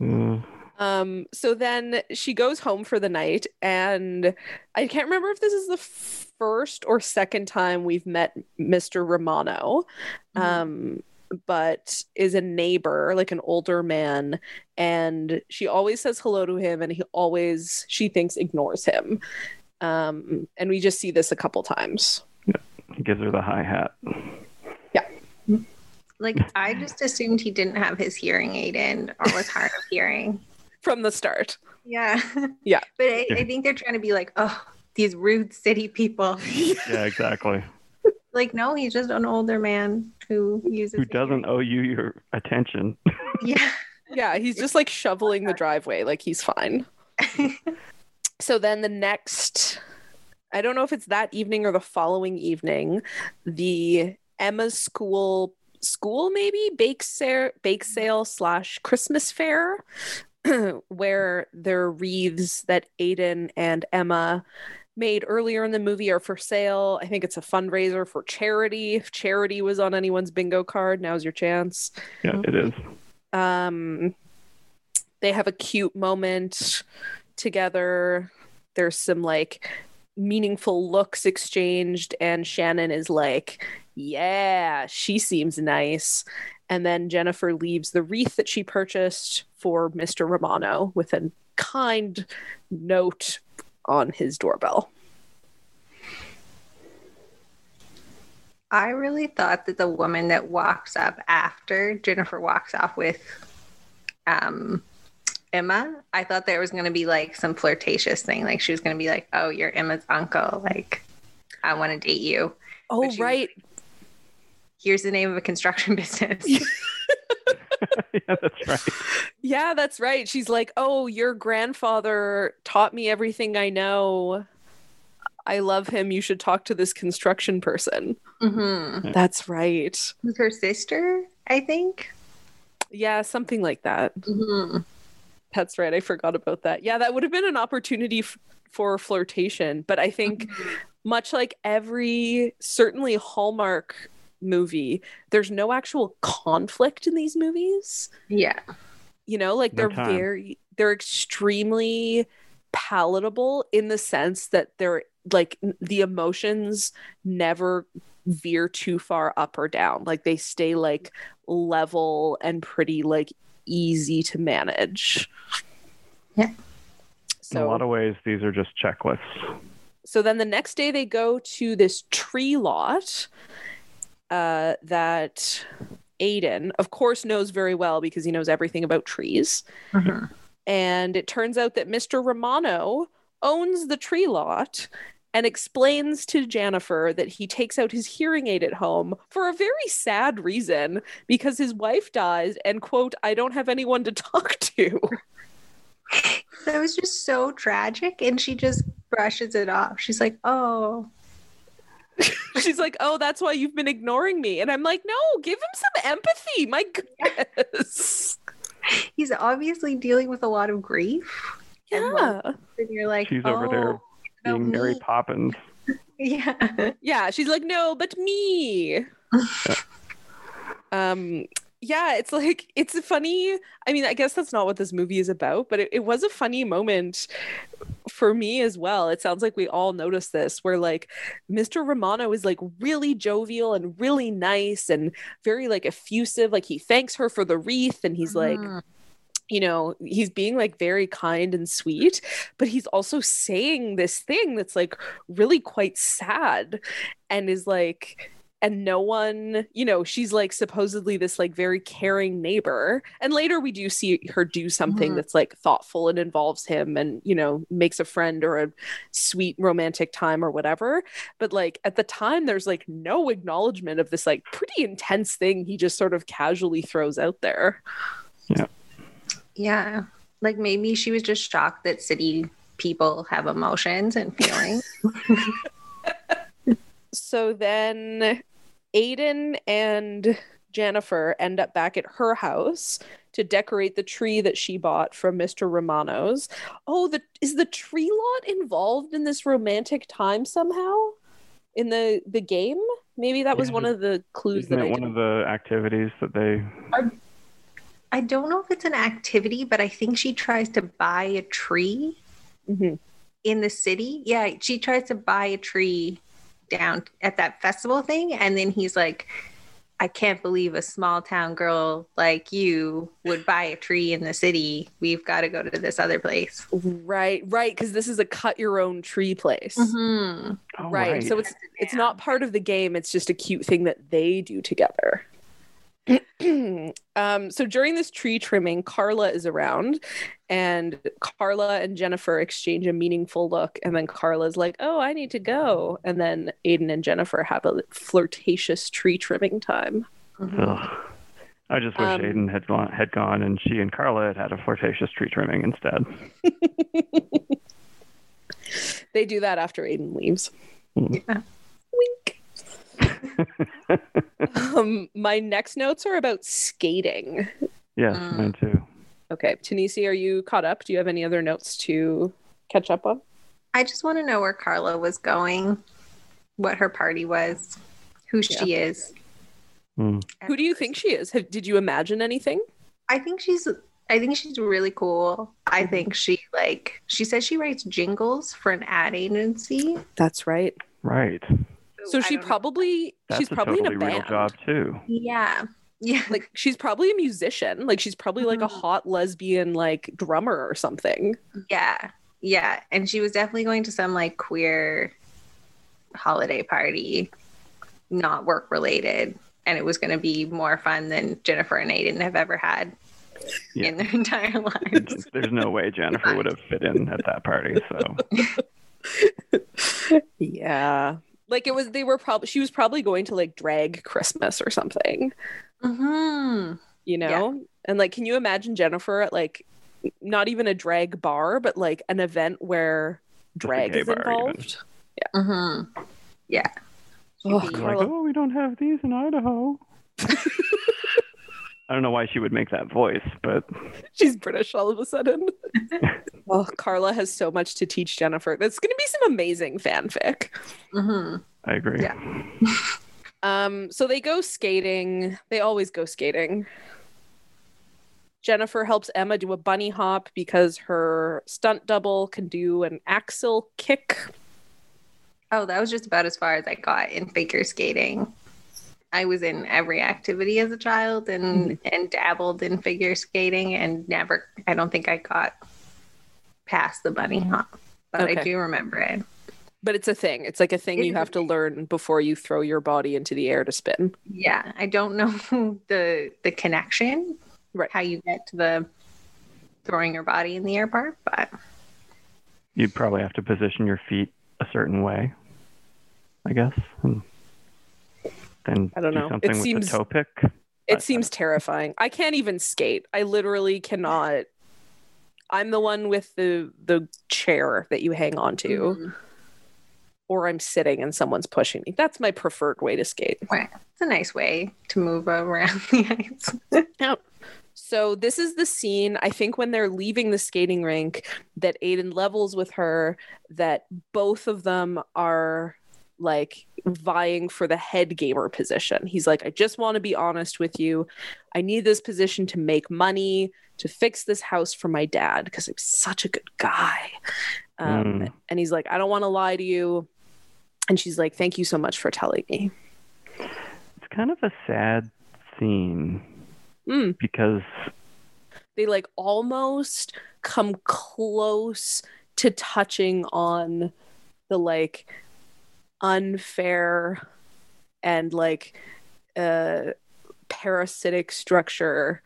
Uh, Um, so then she goes home for the night, and I can't remember if this is the first or second time we've met Mr. Romano, Mhm. um, but is a neighbor, like an older man, and she always says hello to him, and he always she thinks ignores him. Um, and we just see this a couple times. Yeah. he gives her the hi hat. Yeah. Like I just assumed he didn't have his hearing aid in or was hard of hearing. From the start. Yeah. Yeah. But I, I think they're trying to be like, oh, these rude city people. Yeah, exactly. Like, no, he's just an older man who uses Who doesn't owe you your attention? Yeah. Yeah, he's just like shoveling the driveway, like he's fine. so then the next, I don't know if it's that evening or the following evening, the Emma's school school maybe bake sale bake sale slash Christmas fair. where their wreaths that Aiden and Emma made earlier in the movie are for sale. I think it's a fundraiser for charity. If charity was on anyone's bingo card, now's your chance Yeah, it is. um they have a cute moment together there's some like meaningful looks exchanged and shannon is like yeah she seems nice and then jennifer leaves the wreath that she purchased for mr romano with a kind note on his doorbell I really thought that the woman that walks up after Jennifer walks off with um, Emma, I thought there was going to be like some flirtatious thing. Like she was going to be like, oh, you're Emma's uncle. Like, I want to date you. oh right Here's the name of a construction business. yeah, that's right. Yeah, that's right. She's like, "Oh, your grandfather taught me everything I know. I love him. You should talk to this construction person." mm-hmm. That's right. Who's her sister, I think. Yeah, something like that. Mm-hmm. That's right. I forgot about that. Yeah, that would have been an opportunity f- for flirtation, but I think much like every certainly Hallmark movie, there's no actual conflict in these movies. Yeah. you know like No they're time. very they're extremely palatable in the sense that they're like the emotions never veer too far up or down like they stay like level and pretty like easy to manage Yeah. So, In so a lot of ways, these are just checklists. so then the next day they go to this tree lot uh, that Aiden, of course, knows very well because he knows everything about trees. Mhm. And it turns out that Mr. Romano owns the tree lot and explains to Jennifer that he takes out his hearing aid at home for a very sad reason because his wife dies and, quote, I don't have anyone to talk to. That was just so tragic. And she just brushes it off. She's like, oh, She's like, Oh, that's why you've been ignoring me. And I'm like, No, give him some empathy. My goodness. he's obviously dealing with a lot of grief. Yeah. And you're like, She's over there "Oh, no, being Mary me." Poppins. Yeah. Yeah. She's like, No, but me. um, yeah, it's like it's a funny. I mean, I guess that's not what this movie is about, but it, it was a funny moment for me as well. It sounds like we all noticed this where like Mr. Romano is like really jovial and really nice and very like effusive. Like he thanks her for the wreath and he's like, Mhm. you know, he's being like very kind and sweet, but he's also saying this thing that's like really quite sad and is like, and no one, you know, she's like supposedly this like very caring neighbor. And later we do see her do something Mhm. that's like thoughtful and involves him and, you know, makes a friend or a sweet romantic time or whatever. But like at the time, there's like no acknowledgement of this like pretty intense thing he just sort of casually throws out there. Yeah. Yeah. Like maybe she was just shocked that city people have emotions and feelings. so then Aiden and Jennifer end up back at her house to decorate the tree that she bought from Mr. Romano's. Oh, the is the tree lot involved in this romantic time somehow? In the the game? Maybe that was Yeah, one of the clues Isn't that I it one didn't of the activities that they? I don't know if it's an activity, but I think she tries to buy a tree Mhm. in the city. Yeah, she tries to buy a tree down at that festival thing. And then he's like, I can't believe a small town girl like you would buy a tree in the city. We've got to go to this other place. Right, right, because this is a cut your own tree place. Mm-hmm. Oh, right. So it's it's not part of the game it's just a cute thing that they do together um, so during this tree trimming carla is around and carla and jennifer exchange a meaningful look. And then carla's like oh i need to go. And then aiden and jennifer have a flirtatious tree trimming time. Ugh. I just wish Um, Aiden had gone, had gone, and she and Carla had had a flirtatious tree trimming instead. they do that after aiden leaves. Hmm. wink um, my next notes are about skating yes, Mm. mine too. Okay, Tanisi, are you caught up? Do you have any other notes to catch up on? I just want to know where Carla was going, what her party was, who she is. Hmm. Who do you think she is? Have, did you imagine anything? I think she's I think she's really cool. I think she like she says she writes jingles for an ad agency. That's right. Right. So I she probably That's she's a probably totally in a real band. job too. Yeah. Yeah. Like she's probably a musician. Like she's probably like a Mhm. hot lesbian like drummer or something. Yeah. Yeah. And she was definitely going to some like queer holiday party, not work related. And it was going to be more fun than Jennifer and Aiden have ever had Yeah. in their entire lives. There's no way Jennifer would have fit in at that party. So Yeah. Like it was they were probably she was probably going to like drag Christmas or something. hmm you know and like can you imagine jennifer at like not even a drag bar but like an event where drag is bar, even. involved hmm Yeah. Oh, like, oh, we don't have these in Idaho. I don't know why she would make that voice, but she's british all of a sudden. Well, carla has so much to teach jennifer. That's going to be some amazing fanfic. Hmm I agree. Yeah. um so they go skating. They always go skating. Jennifer helps emma do a bunny hop because her stunt double can do an axel kick. Oh, that was just about as far as I got in figure skating. I was in every activity as a child and mm-hmm. and dabbled in figure skating and never I don't think I got past the bunny hop. But I do remember it. But it's a thing. It's like a thing It you have to learn before you throw your body into the air to spin. Yeah, I don't know the the connection, Right. How you get to the throwing your body in the air part, but You'd probably have to position your feet a certain way, I guess. And then I don't do know. It with seems- the toe pick. It seems terrifying. I can't even skate. I literally cannot. I'm the one with the the chair that you hang on to, Mhm. or I'm sitting and someone's pushing me. That's my preferred way to skate. Right. it's a nice way to move around the ice. yep. So this is the scene I think when they're leaving the skating rink that Aiden levels with her that both of them are like vying for the head gamer position. He's like I just want to be honest with you. I need this position to make money to fix this house for my dad because I'm such a good guy. Um, Mm. and he's like I don't want to lie to you. And she's like thank you so much for telling me. It's kind of a sad scene Mm. because they like almost come close to touching on the like unfair and like uh parasitic structure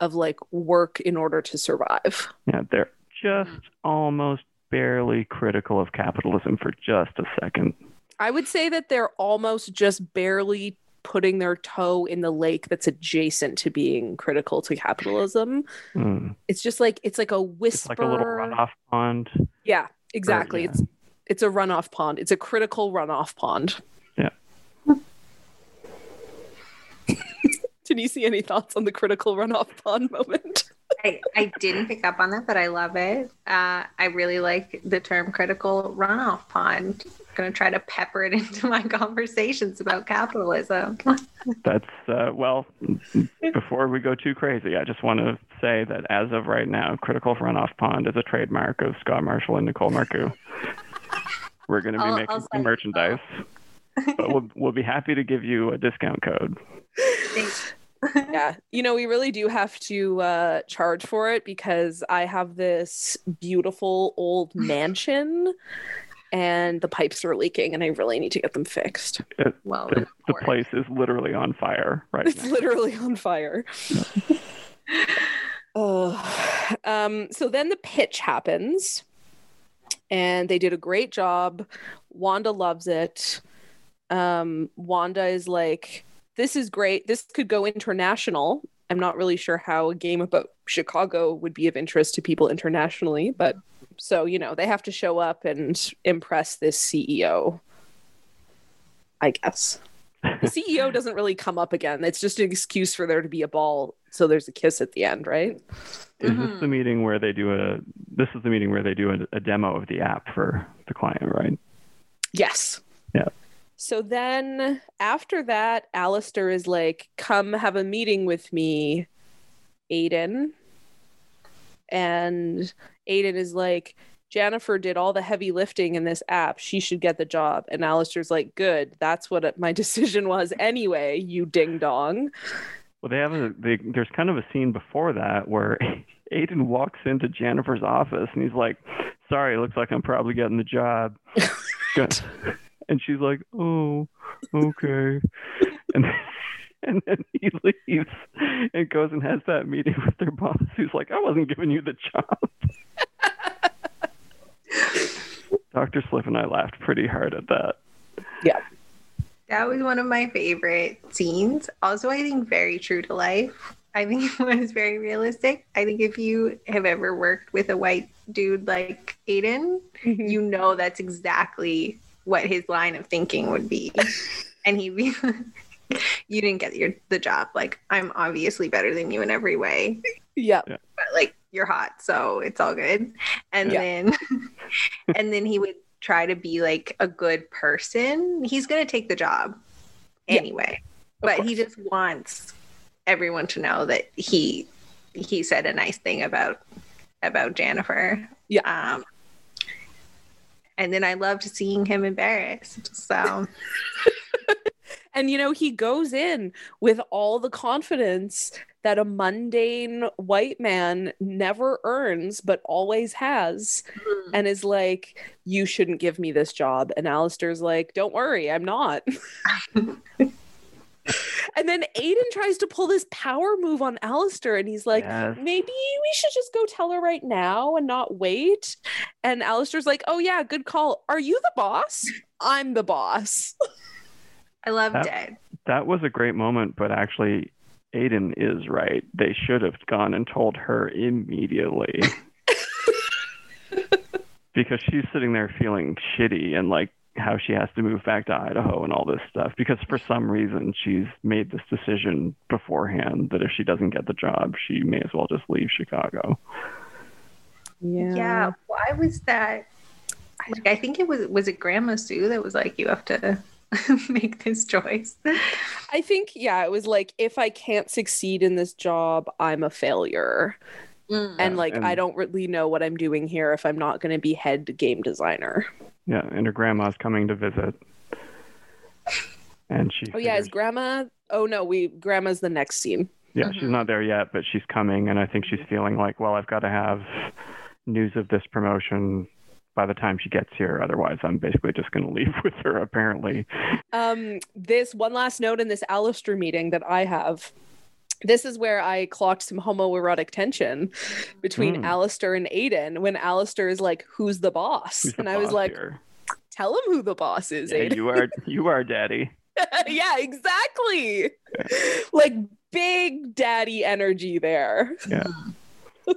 of like work in order to survive. yeah, they're just almost barely critical of capitalism for just a second. I would say that they're almost just barely putting their toe in the lake that's adjacent to being critical to capitalism. Mm. It's just like it's like a whisper. It's like a little runoff pond. Yeah, exactly. yeah. It's it's a runoff pond. It's a critical runoff pond. Yeah. Did you see any thoughts on the critical runoff pond moment? I, I didn't pick up on that, but I love it. Uh, I really like the term critical runoff pond. I'm going to try to pepper it into my conversations about capitalism. That's uh, well. Before we go too crazy, I just want to say that as of right now, Critical Runoff Pond is a trademark of Scott Marshall and Nicole Marcoux. We're going to be I'll- making I'll some merchandise, but we'll we'll be happy to give you a discount code. Thanks. yeah, you know, we really do have to uh, charge for it because I have this beautiful old mansion and the pipes are leaking and I really need to get them fixed. Well, The, the place is literally on fire right It's now. literally on fire. oh, um, so then the pitch happens, and they did a great job. Wanda loves it. Um, Wanda is like, "This is great. This could go international." I'm not really sure how a game about Chicago would be of interest to people internationally, but so you know they have to show up and impress this CEO. I guess the CEO doesn't really come up again. It's just an excuse for there to be a ball, so there's a kiss at the end, right? Is this Mhm. the meeting where they do a? This is the meeting where they do a, a demo of the app for the client, right? Yes. Yeah. So then after that, Alistair is like, come have a meeting with me, Aiden. And Aiden is like, Jennifer did all the heavy lifting in this app. She should get the job. And Alistair's like, good. That's what it- my decision was anyway, you ding dong. Well, they have a. They, there's kind of a scene before that where Aiden walks into Jennifer's office and he's like, "Sorry, looks like I'm probably getting the job." And she's like, "Oh, okay." And and then he leaves and goes and has that meeting with their boss, who's like, "I wasn't giving you the job." Dr. Slip and I laughed pretty hard at that. Yeah. That was one of my favorite scenes. Also, I think very true to life. I think it was very realistic. I think if you have ever worked with a white dude like Aiden, mm-hmm. you know that's exactly what his line of thinking would be. and he'd be you didn't get your the job. Like, I'm obviously better than you in every way. yeah. But like you're hot, so it's all good. And Yeah. then and then he would try to be like a good person. He's gonna take the job anyway. Of but he just wants everyone to know that he he said a nice thing about about Jennifer. Yeah. Um and then I loved seeing him embarrassed. So And you know, he goes in with all the confidence that a mundane white man never earns but always has Mm. and is like, You shouldn't give me this job. And Alistair's like, Don't worry, I'm not. and then Aiden tries to pull this power move on Alistair, and he's like, Yes. Maybe we should just go tell her right now and not wait. And Alistair's like, Oh, yeah, good call. Are you the boss? I'm the boss. I loved That- it. That was a great moment, but actually, Aiden is right. They should have gone and told her immediately. because she's sitting there feeling shitty and like how she has to move back to Idaho and all this stuff. Because for some reason, she's made this decision beforehand that if she doesn't get the job, she may as well just leave Chicago. Yeah. Why was that? Like, I think it was was it Grandma Sue that was like, you have to make this choice. I think, yeah, it was like, if I can't succeed in this job, I'm a failure. Mm. And Yeah, like, I don't really know what I'm doing here if I'm not going to be head game designer. Yeah, and her grandma's coming to visit. And she Oh, yeah, is grandma? Oh, no, we, grandma's the next scene. Yeah, Mhm. she's not there yet, but she's coming, and I think she's feeling like, well, I've got to have news of this promotion by the time she gets here. Otherwise, I'm basically just going to leave with her. Apparently, Um, this one last note in this Alistair meeting that I have. This is where I clocked some homoerotic tension between Hmm. Alistair and Aiden when Alistair is like, Who's the boss? who's the and I was like, here? Tell him who the boss is, Yeah, Aiden. you are, you are, daddy. yeah, exactly. like big daddy energy there. Yeah,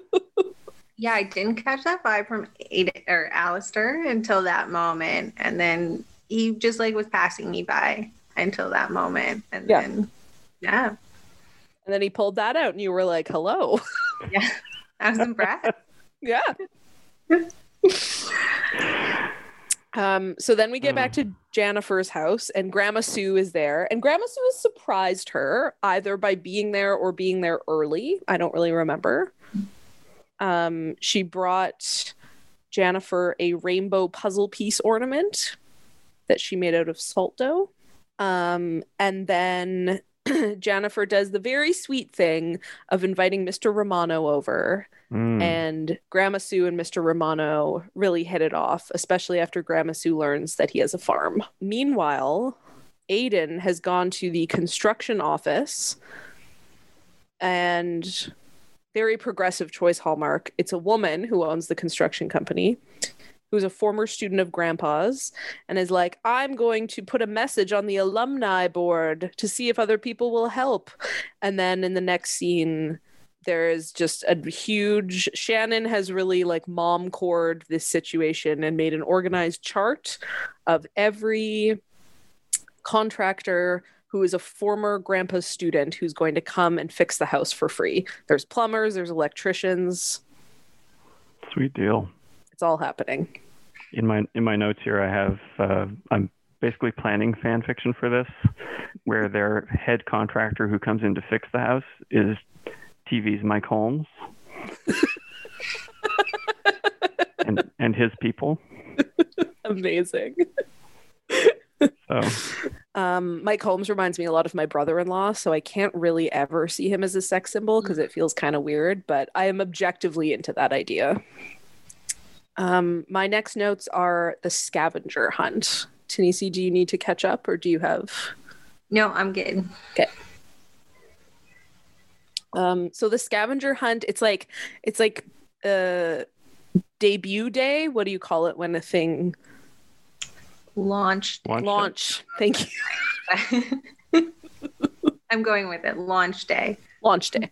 yeah, I didn't catch that vibe from Aiden or Alistair until that moment, and then he just like was passing me by until that moment, and Yeah. then yeah, And then he pulled that out, and you were like, hello. yeah, I was impressed. yeah. Um, so then we get back to Jennifer's house, and Grandma Sue is there. And Grandma Sue has surprised her either by being there or being there early. I don't really remember. Um, she brought Jennifer a rainbow puzzle piece ornament that she made out of salt dough. Um, and then Jennifer does the very sweet thing of inviting Mr. Romano over Mm. and Grandma Sue and Mr. Romano really hit it off, especially after Grandma Sue learns that he has a farm. Meanwhile, Aiden has gone to the construction office and very progressive choice hallmark. It's a woman who owns the construction company who's a former student of grandpa's and is like, I'm going to put a message on the alumni board to see if other people will help. And then in the next scene, there is just a huge Shannon has really like mom cord this situation and made an organized chart of every contractor who is a former grandpa's student who's going to come and fix the house for free. There's plumbers, there's electricians. Sweet deal. It's all happening. In my in my notes here, I have uh, I'm basically planning fan fiction for this, where their head contractor who comes in to fix the house is TV's Mike Holmes, and and his people. Amazing. So Um, Mike Holmes reminds me a lot of my brother-in-law, so I can't really ever see him as a sex symbol because it feels kind of weird, but I am objectively into that idea. Um, my next notes are the scavenger hunt. Tanisi, do you need to catch up or do you have No, I'm good. um so the scavenger hunt, it's like it's like uh debut day. What do you call it when a thing Launch. launch. launch? Thank you. I'm going with it. Launch day. launch day.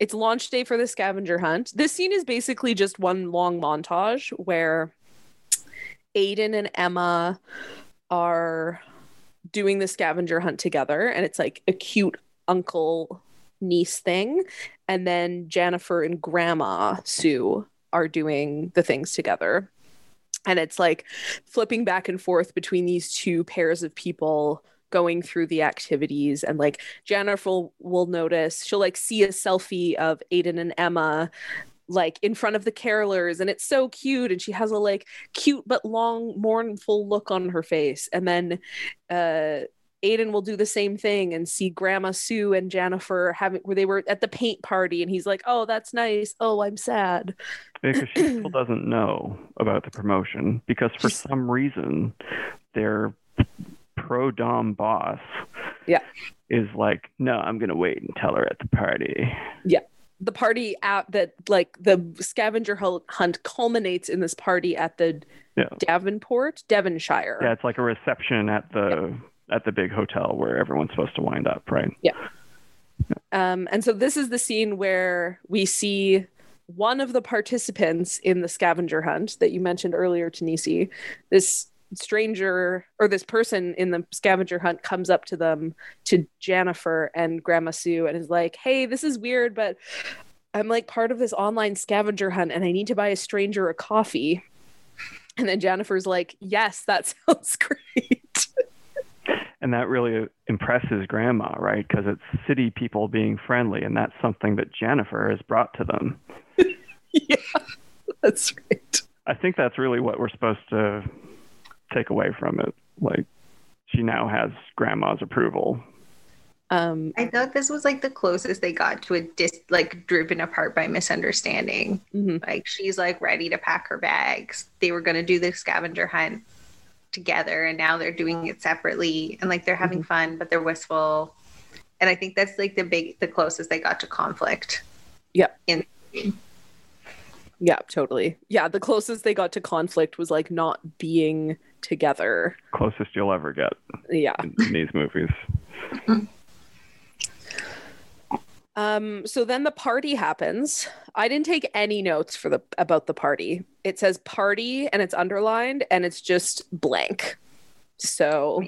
It's launch day for the scavenger hunt. This scene is basically just one long montage where Aiden and Emma are doing the scavenger hunt together, and it's like a cute uncle niece thing. And then Jennifer and Grandma Sue are doing the things together. And it's like flipping back and forth between these two pairs of people going through the activities. And like Jennifer will, will notice she'll like see a selfie of Aiden and Emma like in front of the carolers. And it's so cute. And she has a like cute but long mournful look on her face. And then uh Aiden will do the same thing and see Grandma Sue and Jennifer having where they were at the paint party, and he's like, "Oh, that's nice. Oh, I'm sad." because she still doesn't know about the promotion because for She's- some reason their pro dom boss Yeah. is like no i'm gonna wait and tell her at the party Yeah The party at that like the scavenger hunt culminates in this party at the Yeah. Davenport, Devonshire. yeah it's like a reception at the at the big hotel where everyone's supposed to wind up right Yeah. Um, and so this is the scene where we see one of the participants in the scavenger hunt that you mentioned earlier, Tanisi. This stranger or this person in the scavenger hunt comes up to them to Jennifer and Grandma Sue and is like, Hey, this is weird, but I'm like part of this online scavenger hunt and I need to buy a stranger a coffee. And then Jennifer's like, Yes, that sounds great. And that really impresses grandma right because it's city people being friendly and that's something that jennifer has brought to them yeah, that's right. i think that's really what we're supposed to take away from it like she now has grandma's approval Um, I thought this was like the closest they got to a dis like driven apart by misunderstanding. mhm. Like she's like ready to pack her bags. They were gonna do the scavenger hunt together and now they're doing it separately and like they're having mm-hmm. fun, but they're wistful. And I think that's like the big the closest they got to conflict. Yep. In Yeah, totally. Yeah, the closest they got to conflict was like not being together. closest you'll ever get Yeah. in, in these movies Um so then the party happens. I didn't take any notes for the about the party. It says party and it's underlined and it's just blank. So,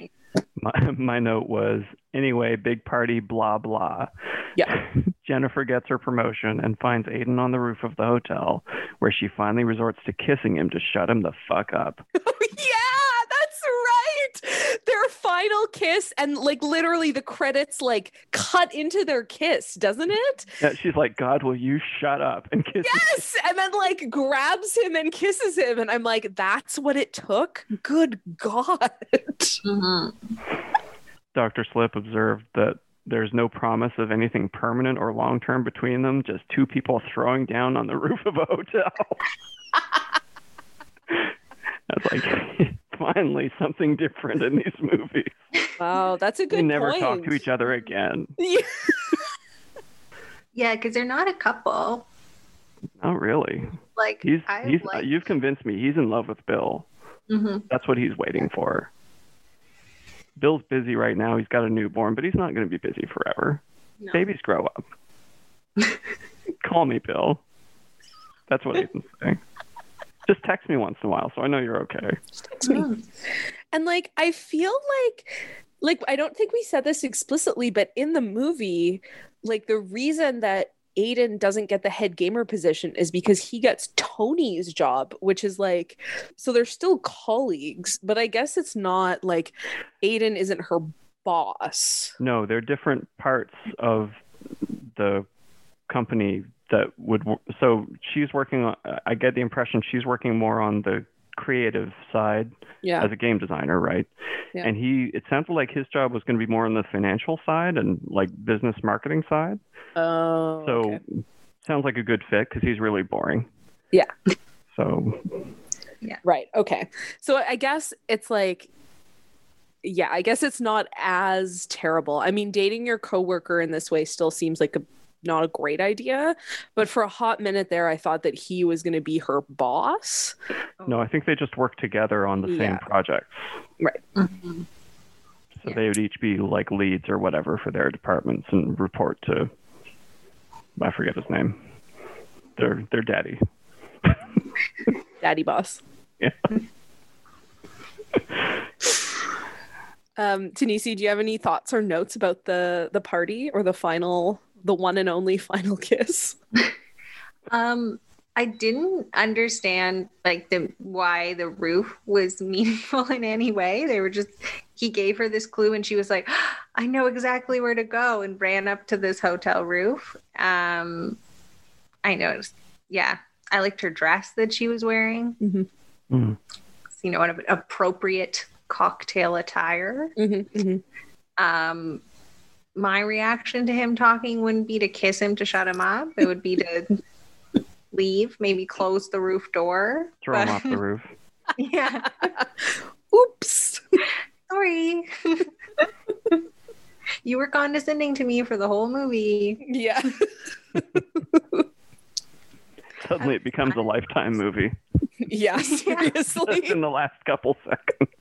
my, my note was anyway big party blah blah Yeah. jennifer gets her promotion and finds aiden on the roof of the hotel where she finally resorts to kissing him to shut him the fuck up yeah, right. Their final kiss and like literally the credits like cut into their kiss, doesn't it? yeah, she's like god will you shut up and kiss me?" Yes, and then like grabs him and kisses him, and I'm like, that's what it took. Good God. Mhm. dr slip observed that there's no promise of anything permanent or long term between them just two people throwing down on the roof of a hotel that's like finally something different in these movies Wow, that's a good. they never point. talk to each other again Yeah. Yeah, because they're not a couple. not really Like he's I he's like you've convinced me he's in love with bill Mm-hmm. that's what he's waiting for bill's busy right now he's got a newborn but he's not going to be busy forever No. babies grow up call me bill that's what ethan's saying just text me once in a while so i know you're okay Text me. And like, I feel like, like I don't think we said this explicitly, but in the movie, like the reason that Aiden doesn't get the head gamer position is because he gets Tony's job, which is like, so they're still colleagues, but I guess it's not like Aiden isn't her boss. no they're different parts of the company that would so she's working on uh, i get the impression she's working more on the creative side Yeah. as a game designer, right? Yeah. And he, it sounded like his job was going to be more on the financial side and like business marketing side. Oh. So, okay. sounds like a good fit because he's really boring. Yeah. So, yeah, Right. Okay. So I guess it's like, yeah, I guess it's not as terrible. I mean, dating your coworker in this way still seems like a not a great idea, but for a hot minute there, I thought that he was going to be her boss. no, I think they just work together on the same Yeah. projects. Mhm. So Yeah. they would each be like leads or whatever for their departments and report to, I forget his name, their their daddy. Daddy boss. Yeah. Um, Tanisi, do you have any thoughts or notes about the the party or the final, the one and only final kiss? Um, I didn't understand like the why the roof was meaningful in any way. They were just he gave her this clue and she was like, I know exactly where to go and ran up to this hotel roof. Um I noticed yeah. I liked her dress that she was wearing. Mm. You know, an appropriate cocktail attire. Mm-hmm, mm-hmm. Um, my reaction to him talking wouldn't be to kiss him to shut him up. It would be to leave, maybe close the roof door. Throw him But- off the roof. Yeah. Oops. Sorry. you were condescending to me for the whole movie. Yeah. Suddenly it becomes a lifetime movie. yeah, Just seriously. in the last couple seconds.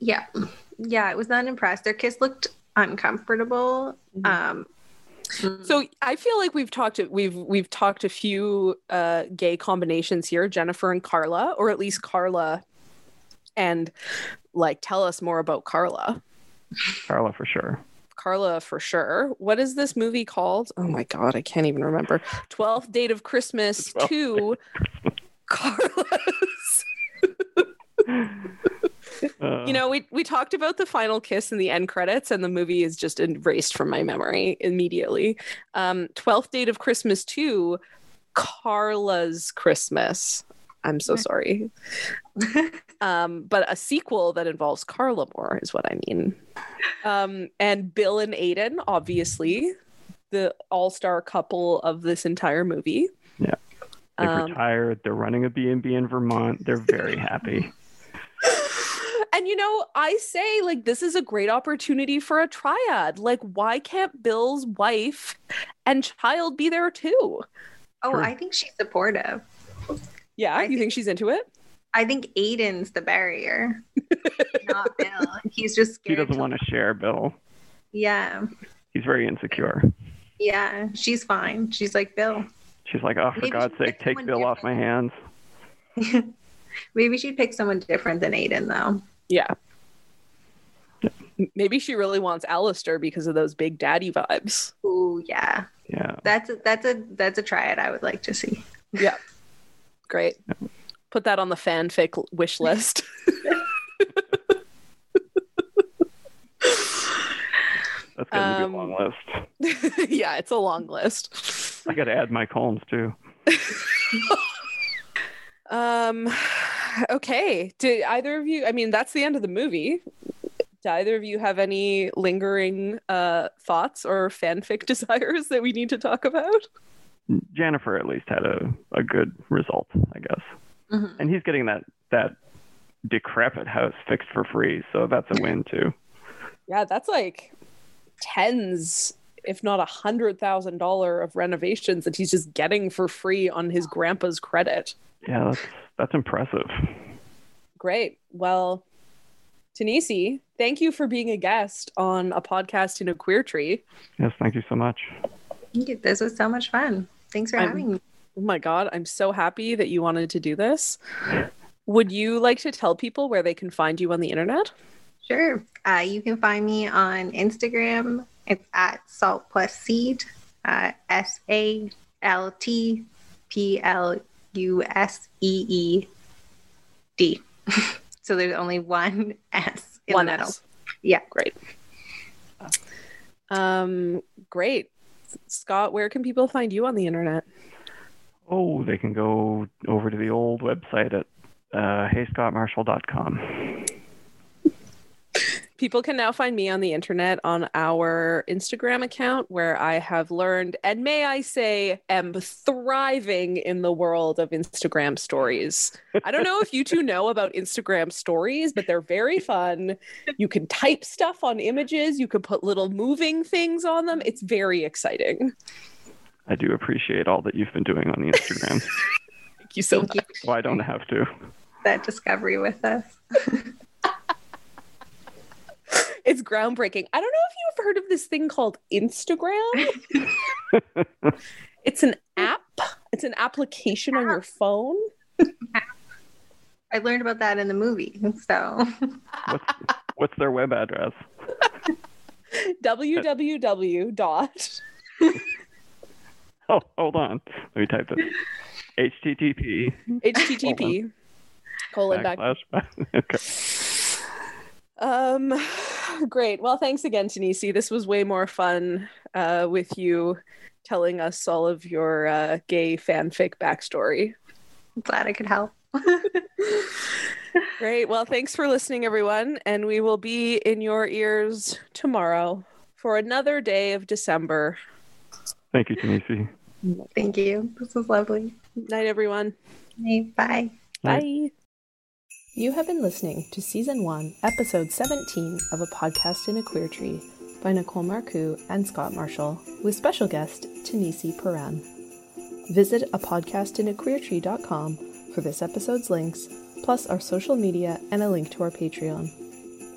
Yeah. Yeah, I was not impressed. Their kiss looked uncomfortable. Um So I feel like we've talked we've we've talked a few uh gay combinations here, Jennifer and Carla, or at least Carla and like tell us more about Carla. Carla for sure. Carla for sure. What is this movie called? Oh my god, I can't even remember. 12th Date of Christmas 12th 2 Carla's. Uh, You know, we we talked about the final kiss in the end credits, and the movie is just erased from my memory immediately. Um, 12th Date of Christmas 2, Carla's Christmas. I'm so sorry. Um, but a sequel that involves Carla more is what I mean. Um, and Bill and Aiden, obviously, the all-star couple of this entire movie. Yeah. they've Um, retired. They're running a B&B in Vermont. They're very happy. And you know, I say like this is a great opportunity for a triad. Like, why can't Bill's wife and child be there too? oh, True. I think she's supportive. Yeah, I you think she's into it? I think Aiden's the barrier, not Bill. He's just He doesn't to- want to share Bill. Yeah. He's very insecure. Yeah. She's fine. She's like, Bill. She's like, oh, for Maybe God's sake, take someone Bill off my hands. Maybe she'd pick someone different than Aiden, though. Yeah. Maybe she really wants Alistair because of those big daddy vibes. Ooh, yeah. Yeah. That's a, that's a that's a triad I would like to see. Yeah. Great. Put that on the fanfic l- wish list. That's going to Um, be a long list. yeah, it's a long list. I got to add Mike Holmes, too. Um okay. Do either of you I mean that's the end of the movie. Do either of you have any lingering uh thoughts or fanfic desires that we need to talk about? Jennifer at least had a, a good result, I guess. Mhm. And he's getting that, that decrepit house fixed for free. So that's a win, too. Yeah, that's like tens, if not a hundred thousand dollar of renovations that he's just getting for free on his grandpa's credit. Yeah, that's, that's impressive. Great. Well, Tanisi, thank you for being a guest on a podcast in a queer tree. Yes, thank you so much. Thank you. This was so much fun. Thanks for I'm- having me. Oh my God, I'm so happy that you wanted to do this. Would you like to tell people where they can find you on the internet? Sure. Uh, you can find me on Instagram. It's at salt plus seed. Uh, S A L T P L U S E E D. so there's only one S in One the middle. S. Yeah. Great. Um, great. Scott, where can people find you on the internet? Oh, they can go over to the old website at uh, heyscottmarshall.com. People can now find me on the internet on our Instagram account, where I have learned, and may I say, am thriving in the world of Instagram stories. I don't know if you two know about Instagram stories, but they're very fun. You can type stuff on images, you can put little moving things on them. It's very exciting. I do appreciate all that you've been doing on the Instagram. Thank you so Thank much. you well, I don't have to. that discovery with us. It's groundbreaking. I don't know if you've heard of this thing called Instagram. it's an app. It's an application on your phone. I learned about that in the movie. So What's, what's their web address? www dot Oh, hold on. Let me type this. HTTP http colon back. backslash. okay. Um, great. Well, thanks again, Tanisi. This was way more fun uh, with you telling us all of your uh, gay fanfic backstory. I'm glad I could help. Great. Well, thanks for listening, everyone. And we will be in your ears tomorrow for another day of December. Thank you, Tanisi. Thank you. This was lovely. Night, everyone. Night. Bye. Bye. You have been listening to Season 1, Episode 17 of A Podcast in a Queer Tree by Nicole Marcoux and Scott Marshall, with special guest Tanisi Pooran. Visit a podcastinaqueertree.com for this episode's links, plus our social media and a link to our Patreon.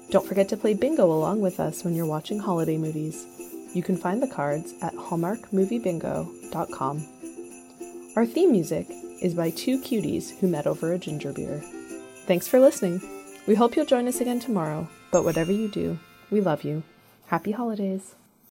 Don't forget to play bingo along with us when you're watching holiday movies. You can find the cards at hallmarkmoviebingo.com. Our theme music is by two cuties who met over a ginger beer. Thanks for listening. We hope you'll join us again tomorrow, but whatever you do, we love you. Happy holidays.